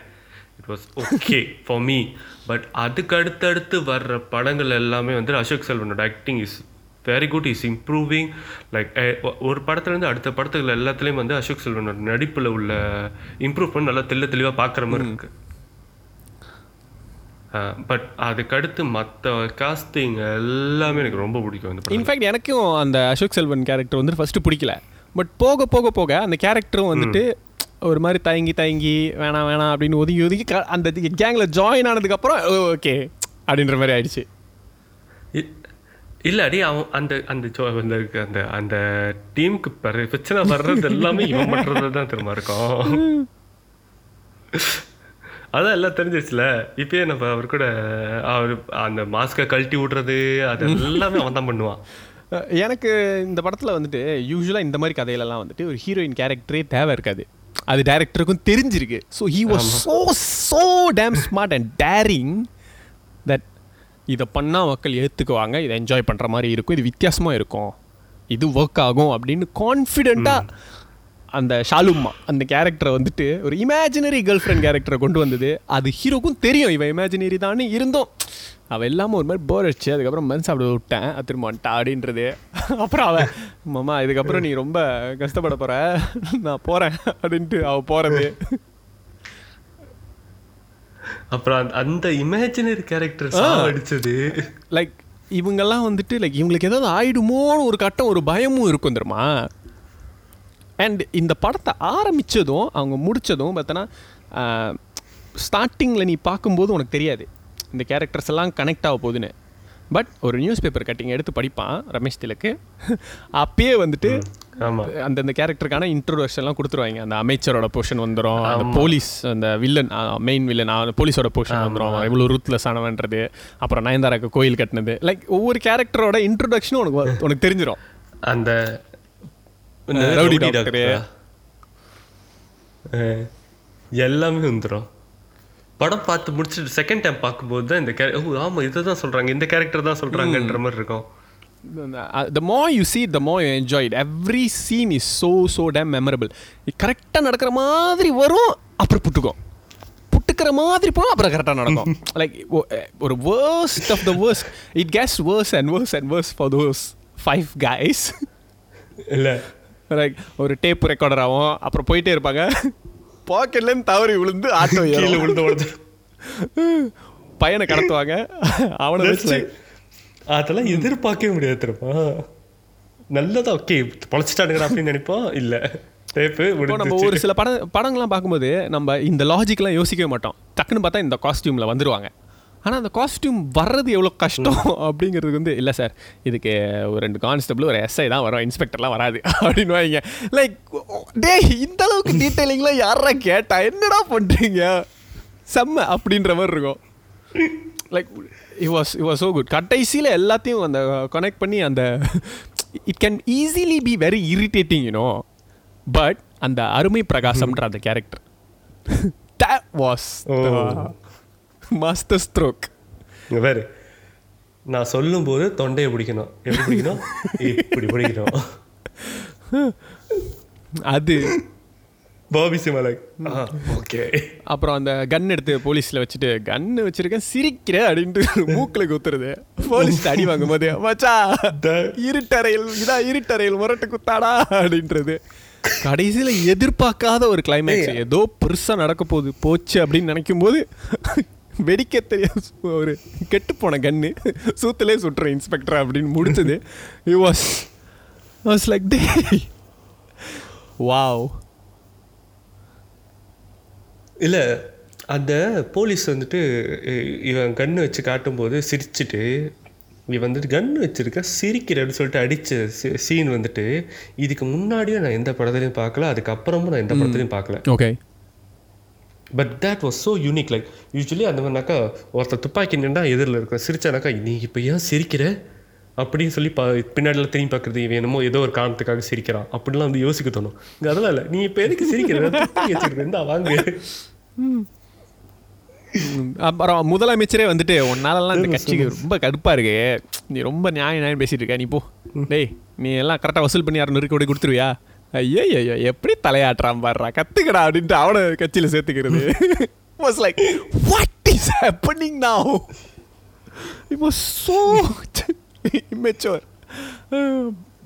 it was okay for me but அதுக்கு அடுத்தடுத்து வர்ற படங்கள் எல்லாமே வந்து Ashok செல்வனோட acting is very good is improving like ஒரு படத்துலேருந்து அடுத்த படத்துகள் எல்லாத்துலேயும் வந்து அசோக் செல்வனோட நடிப்பில் உள்ள இம்ப்ரூவ்மெண்ட் நல்லா தெள்ள தெளிவாக பார்க்குற மாதிரி இருக்கு. பட் அதுக்கடுத்து மற்ற காஸ்டிங் எல்லாமே எனக்கு ரொம்ப பிடிக்கும் படம் இன்ஃபேக்ட் எனக்கும் அந்த அசோக் செல்வன் கேரக்டர் வந்து ஃபர்ஸ்ட் பிடிக்கல. பட் போக போக போக அந்த கேரக்டரும் வந்துட்டு ஒரு மாதிரி தயங்கி தயங்கி வேணாம் வேணாம் அப்படின்னு ஒதுங்கி ஒதுங்கி அந்த கேங்கில் ஜாயின் ஆனதுக்கப்புறம் ஓகே அப்படின்ற மாதிரி ஆயிடுச்சு. இ- இல்ல அடி அவன் அந்த அந்த அந்த இருக்க- அந்த அந்த டீமுக்கு பிரச்சனை வர்றது எல்லாமே இவன் பண்றது தான் திரும்ப இருக்கும். அதான் எல்லாம் தெரிஞ்சிருச்சுல. இப்பயே நம்ம அவர் கூட அவர் அந்த மாஸ்கை கழட்டி விடுறது அது எல்லாமே அவன் தான் பண்ணுவான். எனக்கு இந்த படத்தில் வந்துட்டு யூஸ்வலாக இந்த மாதிரி கதையிலலாம் வந்துட்டு ஒரு ஹீரோயின் கேரக்டரே தேவை இருக்காது. அது டைரக்டருக்கும் தெரிஞ்சிருக்கு. So he was so so damn smart and daring that இதை பண்ணால் மக்கள் ஏற்றுக்குவாங்க இதை என்ஜாய் பண்ணுற மாதிரி இருக்கும் இது வித்தியாசமாக இருக்கும் இது ஒர்க் ஆகும் அப்படின்னு கான்ஃபிடெண்ட்டாக அந்த ஷாலும்மா. அந்த கேரக்டரை வந்துட்டு ஒரு இமேஜினரி கேர்ள் ஃப்ரெண்ட் கேரக்டரை கொண்டு வந்தது. அது ஹீரோக்கும் தெரியும். இவன் இமேஜினரி தான் இருந்தோம். அவள் எல்லாமே ஒரு மாதிரி போர் அடிச்சு அதுக்கப்புறம் மனசு சாப்பிட விட்டேன். திரும்ப வந்துட்டா அப்படின்றது அப்புறம் அவன் மாமா இதுக்கப்புறம் நீ ரொம்ப கஷ்டப்பட போற. நான் போகிறேன் அப்படின்ட்டு அவள் போகிறது அப்புறம் அந்த- அந்த இமேஜினரி கேரக்டர் அடிச்சது லைக் இவங்கெல்லாம் வந்துட்டு லைக் இவங்களுக்கு ஏதாவது ஆயிடுமோன்னு ஒரு கட்டம் ஒரு பயமும் இருக்கும் தெரியுமா? அண்ட் இந்த படத்தை ஆரம்பித்ததும் அவங்க முடித்ததும் பார்த்தோன்னா ஸ்டார்டிங்கில் நீ பார்க்கும்போது உனக்கு தெரியாது. இந்த கேரக்டர்ஸ் எல்லாம் கனெக்ட் ஆக போகுதுன்னு. பட் ஒரு நியூஸ் பேப்பர் கட்டிங் எடுத்து படிப்பான் ரமேஷ் திலக்கு. அப்பயே வந்துட்டு அந்தந்த கேரக்டருக்கான இன்ட்ரோடக்ஷன்லாம் கொடுத்துருவாங்க. அந்த அமைச்சரோட போர்ஷன் வந்துடும் அந்த போலீஸ் அந்த வில்லன் மெயின் வில்லன் போலீஸோட போர்ஷன் வந்துடும் இவ்வளோ ரூத்லெஸ் ஆனவன்றது. அப்புறம் நயன்தாராக்கு கோயில் கட்டினது. லைக் ஒவ்வொரு கேரக்டரோட இன்ட்ரோடக்ஷனும் உனக்கு உனக்கு தெரிஞ்சிடும் அந்த ரவுடி டாக்டரு. எல்லாமே வந்துடும் படம் பார்த்து முடிச்சுட்டு செகண்ட் டைம் பார்க்கும்போது தான் இந்த கேர ஓ ஆமா இதை தான் சொல்றாங்க. இந்த கேரக்டர் தான் சொல்றாங்கன்ற மாதிரி இருக்கும். த மோ யூ see த மோ you enjoyed every scene is so so damn memorable கரெக்டாக நடக்கிற மாதிரி வரும் அப்புறம் புட்டுக்கும். புட்டுக்கிற மாதிரி போகும் அப்புறம் கரெக்டாக நடக்கும். *laughs* லைக் ஒரு worst of the worst it gets worse and worse and worse for those five guys. இல்ல. லைக் ஒரு டேப் ரெக்கார்டர் ஆகும் அப்புறம் போயிட்டே இருப்பாங்க. பாக்கெட்லேருந்து தவறி விழுந்து ஆட்டோ கீழே விழுந்து உடஞ்சு பையனை கடத்துவாங்க. அவனை வச்சு அதெல்லாம் எதிர்பார்க்கவே முடியாது தெரியுமா? நல்லதா ஓகே பொழைச்சிட்டானுங்க அப்படின்னு நினைப்போம். இல்ல. நம்ம ஒரு சில படம் படங்கள்லாம் பார்க்கும்போது நம்ம இந்த லாஜிக்லாம் யோசிக்கவே மாட்டோம். டக்குன்னு பார்த்தா இந்த காஸ்டியூமில் வந்துருவாங்க. ஆனால் அந்த காஸ்டியூம் வர்றது எவ்வளோ கஷ்டம் அப்படிங்கிறதுக்கு வந்து இல்லை சார் இதுக்கு ஒரு ரெண்டு கான்ஸ்டபிள் ஒரு எஸ்ஐ தான் வரும் இன்ஸ்பெக்டர்லாம் வராது *laughs* அப்படின்னு வைங்க. லைக் டேய் இந்த அளவுக்கு டீட்டெயிலிங்லாம் யாரா கேட்டா? என்னடா பண்ணுறீங்க செம்ம அப்படின்ற மாதிரி இருக்கும். Like it was it was so good கடைசியில் எல்லாத்தையும் அந்த கனெக்ட் பண்ணி அந்த it can easily be very irritating you know but அந்த அருமை பிரகாசம்ன்ற அந்த character *laughs* was the master stroke பாரு. நான் சொல்லும்போது தொண்டையை பிடிக்கணும். எப்படி பிடிக்கணும்? இப்படி பிடிக்கணும். அது. பாபி சிமலக். ஓகே. அப்புறம் அந்த கன் எடுத்து போலீஸில் வச்சுட்டு கன்னு வச்சிருக்கேன் சிரிக்கிற அப்படின்ட்டு மூக்கில் குத்துறது. போலீஸ் அடி வாங்கும் போது மச்சா இருட்டறையில் இதான் இருட்டறையில் முரட்டு குத்தாடா அப்படின்றது. கடைசியில் எதிர்பார்க்காத ஒரு கிளைமேக்ஸ் ஏதோ பெருசாக நடக்க போகுது போச்சு அப்படின்னு நினைக்கும் போது வெடிக்க தெரியாத ஒரு கெட்டு போன கன்னு. சூத்திலே சுட்டுற இன்ஸ்பெக்டர் அப்படின்னு முடிச்சது. இ வாஸ் வாஸ் லைக் டே வாவ் இல்ல அந்த போலீஸ் வந்துட்டு இவன் கன்று வச்சு காட்டும்போது சிரிச்சிட்டு இவன் வந்துட்டு கன்று வச்சிருக்க சிரிக்கிறன்னு சொல்லிட்டு அடிச்ச சீன் வந்துட்டு இதுக்கு முன்னாடியும் நான் எந்த படத்துலையும் பார்க்கல அதுக்கப்புறமும் நான் எந்த படத்துலையும் பார்க்கல. Okay but that was so unique like usually அந்த மாதிரினாக்கா ஒருத்தர் துப்பாக்கி நின்றா எதிரில் இருக்கிற சிரிச்சானாக்கா நீ இப்போ ஏன் சிரிக்கிற? அப்படின்னு சொல்லி பா பின்னாடியில் திரும்பி பார்க்குறது என்னமோ ஏதோ ஒரு காரணத்துக்காக சிரிக்கிறான். அப்படிலாம் வந்து யோசிக்க தோணும். இங்கே அதெல்லாம் இல்லை. நீ இப்போ எதுக்கு சிரிக்கிற? இருந்தா வாங்க. அப்புறம் முதலமைச்சரே வந்துட்டு உன்னாலலாம் இந்த கட்சிக்கு ரொம்ப கடுப்பா இருக்கு. நீ ரொம்ப நியாயம் நியாயம் பேசிட்டு இருக்க. நீ போ. டேய் நீ எல்லாம் கரெக்டாக வசூல் பண்ணி இரநூறு கோடி கொடுத்துருவியா? ஐயோ ஐயோ எப்படி தலையாட்டுறான் பாடுறா கத்துக்கடா அப்படின்ட்டு அவனை கட்சியில் சேர்த்துக்கிறது was like what is happening now it was so immature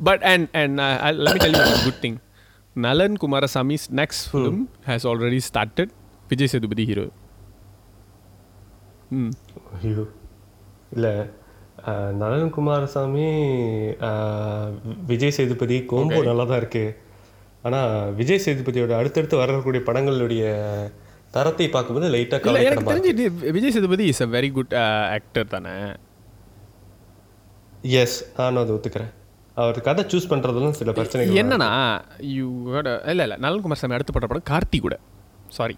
but and and uh, I'll- let me tell you one good thing Nalan Kumarasami's next film has already started Vijay Sethupathi hero ம் ஐயோ இல்லை நலன் Kumaraswamy Vijay Sethupathi combo நல்லா தான் இருக்கு ஆனால் விஜய் சேதுபதியோட அடுத்தடுத்து வரக்கூடிய படங்களுடைய தரத்தை பார்க்கும்போது லைட்டாக இல்லை எனக்கு தெரிஞ்சு Vijay Sethupathi is a very good actor தானே? எஸ் நானும் அதை ஒத்துக்கிறேன். அவர் கதை சூஸ் பண்ணுறதுலாம் சில பிரச்சனைகள் என்னன்னா யூ இல்லை இல்லை நலன்குமார் சாமி அடுத்து பட்ட படம் கார்த்தி கூட. சாரி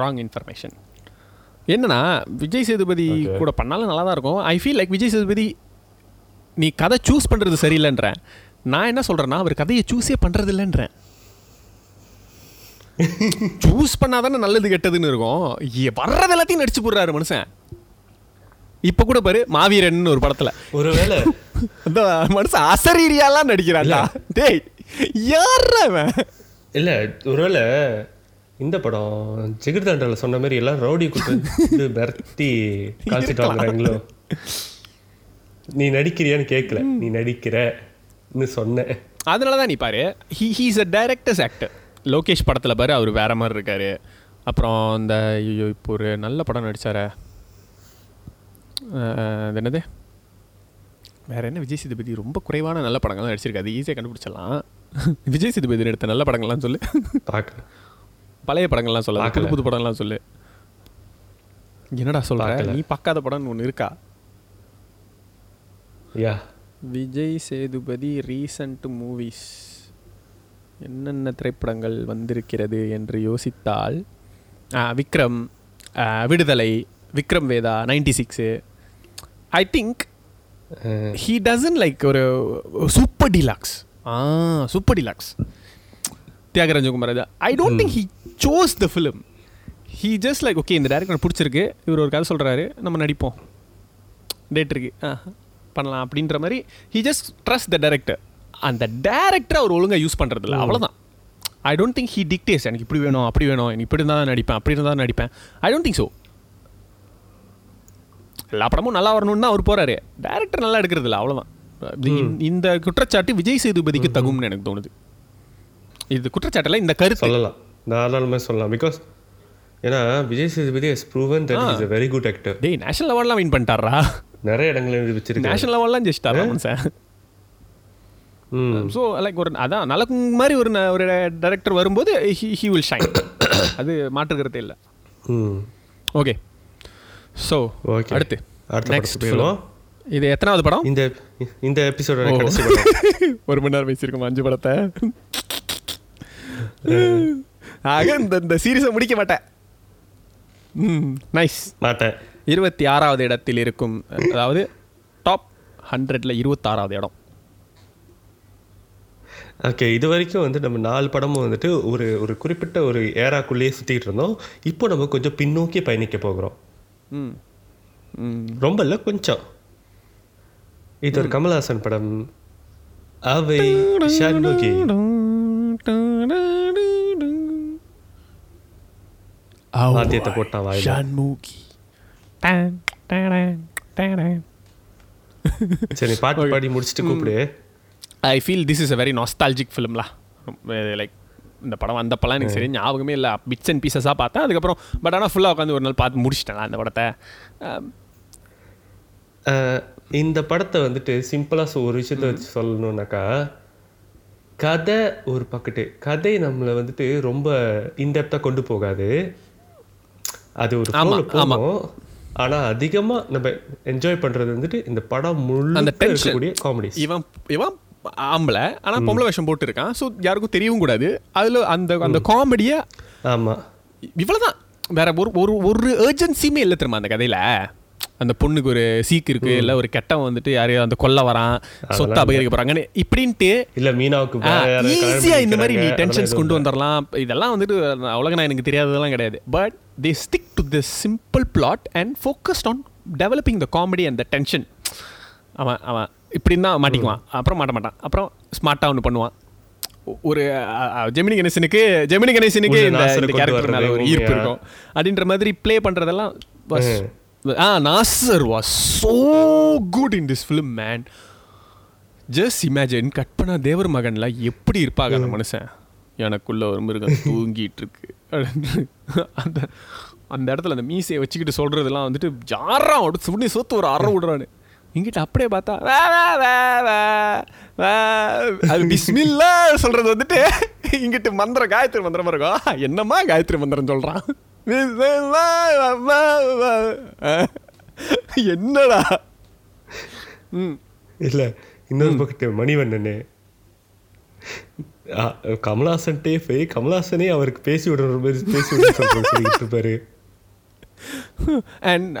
ராங் இன்ஃபர்மேஷன் என்னன்னா விஜய் சேதுபதி. கூட பண்ணாலும் நல்லா தான் இருக்கும். I feel like Vijay Sethupathi நீ கதை சூஸ் பண்ணுறது சரியில்லைன்றேன். நான் என்ன சொல்கிறேன்னா அவர் கதையை சூஸே பண்ணுறது இல்லைன்றேன் சூஸ் பண்ணாதானே நல்லது கெட்டதுன்னு இருக்கும். வர்றது எல்லாத்தையும் நடிச்சு போடுறாரு மனுஷன். இப்போ கூட பாரு மாவீரன் ஒரு படத்தில். ஒருவேளை அந்த மனுஷன் அசரீரியாலாம் நடிக்கிறான்டா. டேய் யாரா அவன் இல்லை ஒருவேளை இந்த படம் ஜிகிர்தாண்டில் சொன்ன மாதிரி எல்லாம் ரவுடி இது மிரட்டி கால்சிட்டு வாங்குறாங்களோ? நீ நடிக்கிறியான்னு கேட்கல நீ நடிக்கிறன்னு சொன்னேன் அதனால தான் நீ பாரு he he's a director's actor Lokesh படத்தில் பாரு அவர் வேற மாதிரி இருக்காரு. அப்புறம் இந்த ஐயோ இப்போ ஒரு நல்ல படம் நடிச்சாரே. அஹ், அது என்னது? வேற என்ன விஜய் சேதுபதி? ரொம்ப குறைவான நல்ல படங்கள்லாம் நடிச்சிருக்காது ஈஸியாக கண்டுபிடிச்சிடலாம். *laughs* விஜய் சேதுபதி எடுத்த நல்ல படங்கள்லாம் சொல்லு. பழைய படங்கள்லாம் சொல்ல. புது. புது படம்லாம் சொல்லு. என்னடா சொல்ற? பார்க்கல. நீ பார்க்காத படம்னு ஒன்று இருக்கா? Yeah. Vijay Sethupathi recent movies என்னென்ன திரைப்படங்கள் வந்திருக்கிறது என்று யோசித்தால் Vikram Viduthalai Vikram Vedha ninety six. I think he doesn't like ஒரு super deluxe uh super deluxe Thiagaraja Kumar I don't think he chose the film he just like okay இந்த director பிடிச்சிருக்கு. இவர் ஒரு கதை சொல்கிறாரு நம்ம நடிப்போம். டேட் இருக்கு. ஆ பண்ணலாம் அப்படின்ற மாதிரி. He just trust the director அந்த டேரக்டர் அவர் ஒழுங்காக யூஸ் பண்ணுறதில்ல அவ்வளோதான் I don't think he dictates எனக்கு இப்படி வேணும் அப்படி வேணும். எனக்கு இப்படி இருந்தால் நடிப்பேன் அப்படி இருந்தால் நடிப்பேன். ஐ டோன்ட் திங்க் ஸோ எல்லா படமும் நல்லா வரணும்னு தான் அவர் போகிறாரு டேரக்டர் நல்லா எடுக்கிறது இல்லை அவ்வளோதான் இந்த- குற்றச்சாட்டு விஜய் சேதுபதிக்கு தகும்னு எனக்கு தோணுது. இது குற்றச்சாட்டில் இந்த கருத்து. சொல்லலாம். தாராளமாக சொல்லலாம். பிகாஸ் ஏன்னா Vijay Sethupathi has proven that is a very good actor டேய் நேஷனல் அவார்ட்லாம் வின் பண்ணிட்டாரா நிறைய இடங்களில் நிரூபிச்சிருக்காரு நேஷனல் அவார்ட்லாம் ஜெயிச்சிட்டாரா ம் ஸோ லைக் ஒரு அதான் நல்ல மாதிரி ஒரு ஒரு டைரக்டர் வரும்போது ஹி வில் ஷைன் அது மாற்றுக்கிறதே இல்லை. ம். ஓகே ஸோ ஓகே அடுத்து. நெக்ஸ்ட் போயிடுவோம். இது எத்தனாவது படம்? இந்த இந்த எபிசோட கடைசி *laughs* படம். ஒரு மணி நேரம் பேசியிருக்கோம் அஞ்சு படத்தை. *laughs* ஆக இந்த இந்த சீரீஸை முடிக்க மாட்டேன். ம் நைஸ் மாட்டேன். இருபத்தி ஆறாவது இடத்தில் இருக்கும் அதாவது டாப் ஹண்ட்ரட்ல இருபத்தாறாவது இடம். ஓகே இது வரைக்கும் வந்து நம்ம நாலு படமும் வந்துட்டு ஒரு ஒரு குறிப்பிட்ட ஒரு ஏராக்குள்ளேயே சுற்றிட்டு இருந்தோம். இப்போ நம்ம கொஞ்சம் பின்னோக்கி பயணிக்க போகிறோம். ம். ம். ரொம்ப இல்லை கொஞ்சம். இது ஒரு கமல்ஹாசன் படம். அவை ஷான்முகி வாத்தியத்தை போட்டான் டாடான், டாடான். சரி பாட்டு பாடி முடிச்சுட்டு கூப்பிடு. I feel this is a very nostalgic ஃபிலிம்லா like இந்த படம் வந்தப்பெல்லாம் எனக்கு சரி ஞாபகமே இல்லை. பிட்ஸ் அண்ட் பீசஸாக பார்த்தேன். அதுக்கப்புறம் பட் ஆனால் ஃபுல்லாக உட்காந்து ஒரு நாள் பார்த்து முடிச்சிட்டேன் அந்த படத்தை. Um, இந்த படத்தை வந்துட்டு சிம்பிளாக ஒரு விஷயத்த வச்சு சொல்லணும்னாக்கா கதை ஒரு பக்கெட்டு கதை நம்மளை வந்துட்டு ரொம்ப இன்டெப்த்தாக கொண்டு போகாது. அது ஒரு. போகும். ஆனால் அதிகமாக நம்ம என்ஜாய் பண்ணுறது வந்துட்டு இந்த படம் அந்த tension. இருக்கக்கூடிய காமெடி இவன் இவன் ஆம்பளை ஆனால் பொம்பளை வேஷம் போட்டிருக்கான். ஸோ யாருக்கும் தெரியவும் கூடாது. அதில் அந்த அந்த காமெடியை ஆமாம் இவ்வளவுதான். வேற ஒரு ஒரு ஒரு ஏர்ஜென்சியுமே இல்லை தெரியுமா அந்த கதையில? அந்த பொண்ணுக்கு ஒரு சீக்கு இருக்கு இல்ல ஒரு கெட்டவன் வந்துட்டு யாரையும் அந்த கொல்ல வரான் சொத்தை அபகரிக்க போறாங்கன்னு இப்படின்ட்டு இல்லை மீனாவுக்கு ஈஸியா இந்த மாதிரி நீ டென்ஷன்ஸ் கொண்டு வந்துடலாம் இதெல்லாம் வந்துட்டு உலக எனக்கு தெரியாததெல்லாம் கிடையாது. But they stick to the simple plot and focused on developing the comedy and the tension அவன் அவன் இப்படி தான் மாட்டிக்குவான். அப்புறம் மாட்ட மாட்டான். அப்புறம் ஸ்மார்ட்டாக ஒன்று பண்ணுவான். ஒரு ஜெமினி கணேசனுக்கு ஜெமினி கணேசனுக்கு இந்த கேரக்டர் மேலே ஒரு ஈர்ப்பு? இருக்கும். அப்படின்ற மாதிரி ப்ளே பண்ணுறதெல்லாம் was uh Nassar was so good in this film man just imagine கற்பனா தேவர் மகன்ல எப்படி இருப்பாங்க அந்த மனுஷன்? எனக்குள்ள ஒரு மிருகம் தூங்கிட்டு இருக்கு. அந்த அந்த இடத்துல அந்த மீசையை வச்சுக்கிட்டு சொல்கிறதுலாம் வந்துட்டு விட்டு சுண்ணி சொத்து ஒரு அரை விடுறான்னு இங்கிட்ட அப்படியே பார்த்தா வே, வே, வே, வே, வே. அது பிஸ்மில்லா சொல்கிறது வந்துட்டு இங்கிட்டு மந்திரம் காயத்ரி மந்திரம் இருக்கும். என்னம்மா காயத்ரி மந்திரம் சொல்கிறான் என்னடா? ம். இல்ல இன்னொரு பக்கத்து மணிவண்ணனு. கமலாசன்ட்டே போய் கமலாசனே அவருக்கு பேசி விடுற மாதிரி பேசி விடுற சொல்லிட்டு இருப்பாரு. *laughs* அண்ட்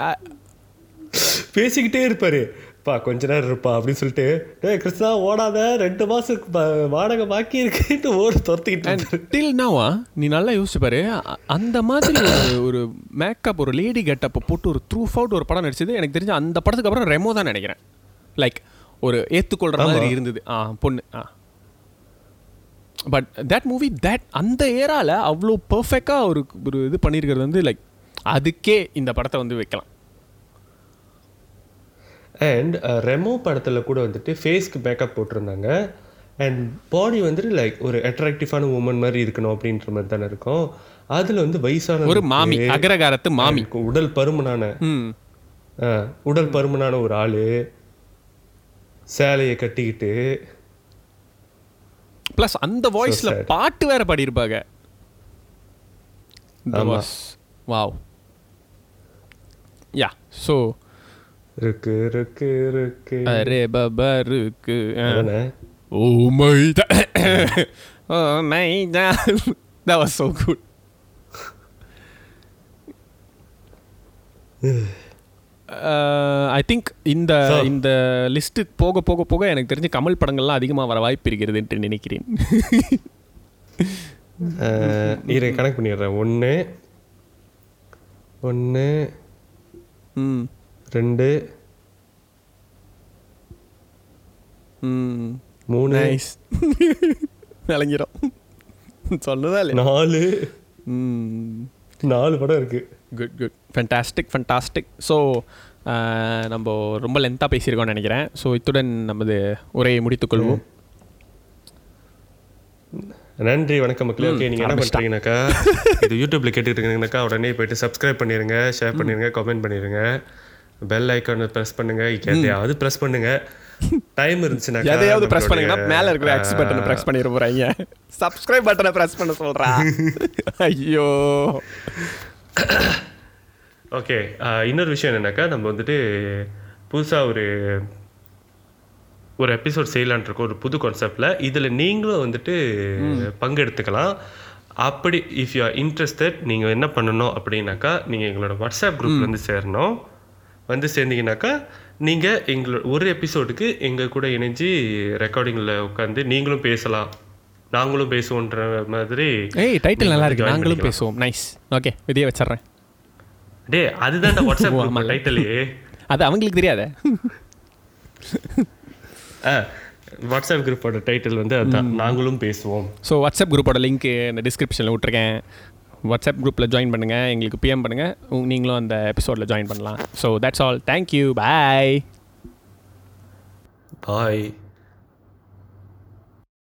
பேசிக்கிட்டே இருப்பாரு. பா கொஞ்ச நேரம் இருப்பா அப்படின்னு சொல்லிட்டு டேய் கிருஷ்ணா ஓடாத ரெண்டு மாசம் ப- வாடகை பாக்கி இருக்குன்னு ஓடி துரத்திக்கிட்டு. டில் நாவா நீ நல்லா யோசிச்சு பாரு அ- அந்த மாதிரி ஒரு மேக்கப் ஒரு லேடி கெட்டப்பை போட்டு ஒரு த்ரூ அவுட் ஒரு படம் நடிச்சது எனக்கு தெரிஞ்சு அந்த படத்துக்கு அப்புறம் ரெமோ தான் நினைக்கிறேன். லைக் ஒரு ஏற்றுக்கொள்கிற மாதிரி. இருந்தது. ஆ பொண்ணு ஆ. பட் தட் மூவி தட் அந்த ஏரால அவ்வளோ பர்ஃபெக்டாக ஒரு ஒரு இது பண்ணியிருக்கிறது வந்து லைக் அதுக்கே இந்த படத்தை வந்து வைக்கலாம். அண்ட் ரெமோ படத்தில் கூட வந்துட்டு ஃபேஸ்க்கு மேக்கப் போட்டிருந்தாங்க. அண்ட் பாடி வந்துட்டு லைக் ஒரு அட்ராக்டிவான உமன் மாதிரி இருக்கணும் அப்படின்ற மாதிரி தானே இருக்கும். அதில் வந்து வயசான ஒரு மாமி அகரகாரத்து மாமி. உடல் பருமனான உடல் பருமனான ஒரு ஆள் சேலையை கட்டிக்கிட்டு. ப்ளஸ் அந்த வாய்ஸில். பாட்டு வேற பாடியிருப்பாங்க. வாவ் யா ஸோ இருக்கு இருக்கு இருக்கு. அரே பபருக்கு அதானே ஓ my oh my that was so good. *sighs* I think இந்த So- இந்த லிஸ்ட்டு போக போக போக எனக்கு தெரிஞ்சு கமல் படங்கள்லாம் அதிகமாக வர வாய்ப்பு இருக்கிறது என்று நினைக்கிறேன். *laughs* இதை கணக்கு பண்ணிடுறேன். ஒன்று ஒன்று ம். ரெண்டு. மூணு. நைஸ். *laughs* விளங்கிடும் சொன்னதா இல்லையா? நாலு. நாலு படம் இருக்கு. Good good fantastic fantastic so நம்ம ரொம்ப லென்த்தாக பேசியிருக்கோம்னு நினைக்கிறேன். ஸோ இத்துடன் நமது உரையை முடித்துக்கொள்வோம் நன்றி வணக்கம் மக்களே. ஓகே நீங்க என்ன ஆரம்பிச்சிட்டா. பண்றீங்கனாக்கா? இது யூடியூப்ல கேட்டுட்டு இருக்கீங்கனாக்கா உடனே போயிட்டு சப்ஸ்கிரைப் பண்ணிருங்க ஷேர் பண்ணிருங்க கமெண்ட் பண்ணிருங்க. பெல் ஐக்கான் ப்ரெஸ் பண்ணுங்க. எதையாவது ப்ரெஸ் பண்ணுங்க. டைம் இருந்துச்சுனாக்கா எதையாவது ப்ரெஸ் பண்ணுங்கன்னா மேலே இருக்கிற எக்ஸ் பட்டனை ப்ரெஸ் பண்ணிட போகிறாங்க சப்ஸ்கிரைப் பட்டனை ப்ரெஸ் பண்ண சொல்கிறா *laughs* ஐயோ. ஓகே இன்னொரு விஷயம் என்னன்னாக்கா நம்ம வந்துட்டு புதுசாக ஒரு ஒரு எபிசோட் செய்யலான் இருக்கோம். ஒரு புது கான்செப்டில் இதில் நீங்களும் வந்துட்டு பங்கெடுத்துக்கலாம். அப்படி இஃப் யூ ஆர் இன்ட்ரெஸ்டட் நீங்கள் என்ன பண்ணணும் அப்படின்னாக்கா நீங்கள் எங்களோட வாட்ஸ்அப் குரூப்ல வந்து சேரணும். வந்து சேர்ந்தீங்கன்னாக்கா நீங்கள் எங்களோட ஒரு எபிசோடுக்கு எங்கள் கூட இணைஞ்சு ரெக்கார்டிங்கில் உட்காந்து நீங்களும் பேசலாம் நாங்களும் பேசுவோன்ற மாதிரி ஏய் டைட்டில் நல்லா இருக்கு நாங்களும். பேசுவோம். நைஸ் ஓகே இதையே வச்சிடுறேன். டே அதுதான் வாட்ஸ்அப் குரூப். டைட்டிலே அது அவங்களுக்கு தெரியாதே. *laughs* ஆ வாட்ஸ்அப் குரூப்போட டைட்டில் வந்து அதுதான். நாங்களும் பேசுவோம். ஸோ வாட்ஸ்அப் குரூப்போட லிங்க் இந்த டிஸ்கிரிப்ஷனில் விட்ருக்கேன் வாட்ஸ்அப் குரூப்பில் ஜாயின் பண்ணுங்கள் எங்களுக்கு பிஎம் பண்ணுங்கள் நீங்களும் அந்த எபிசோடில் ஜாயின் பண்ணலாம். So that's all thank you bye bye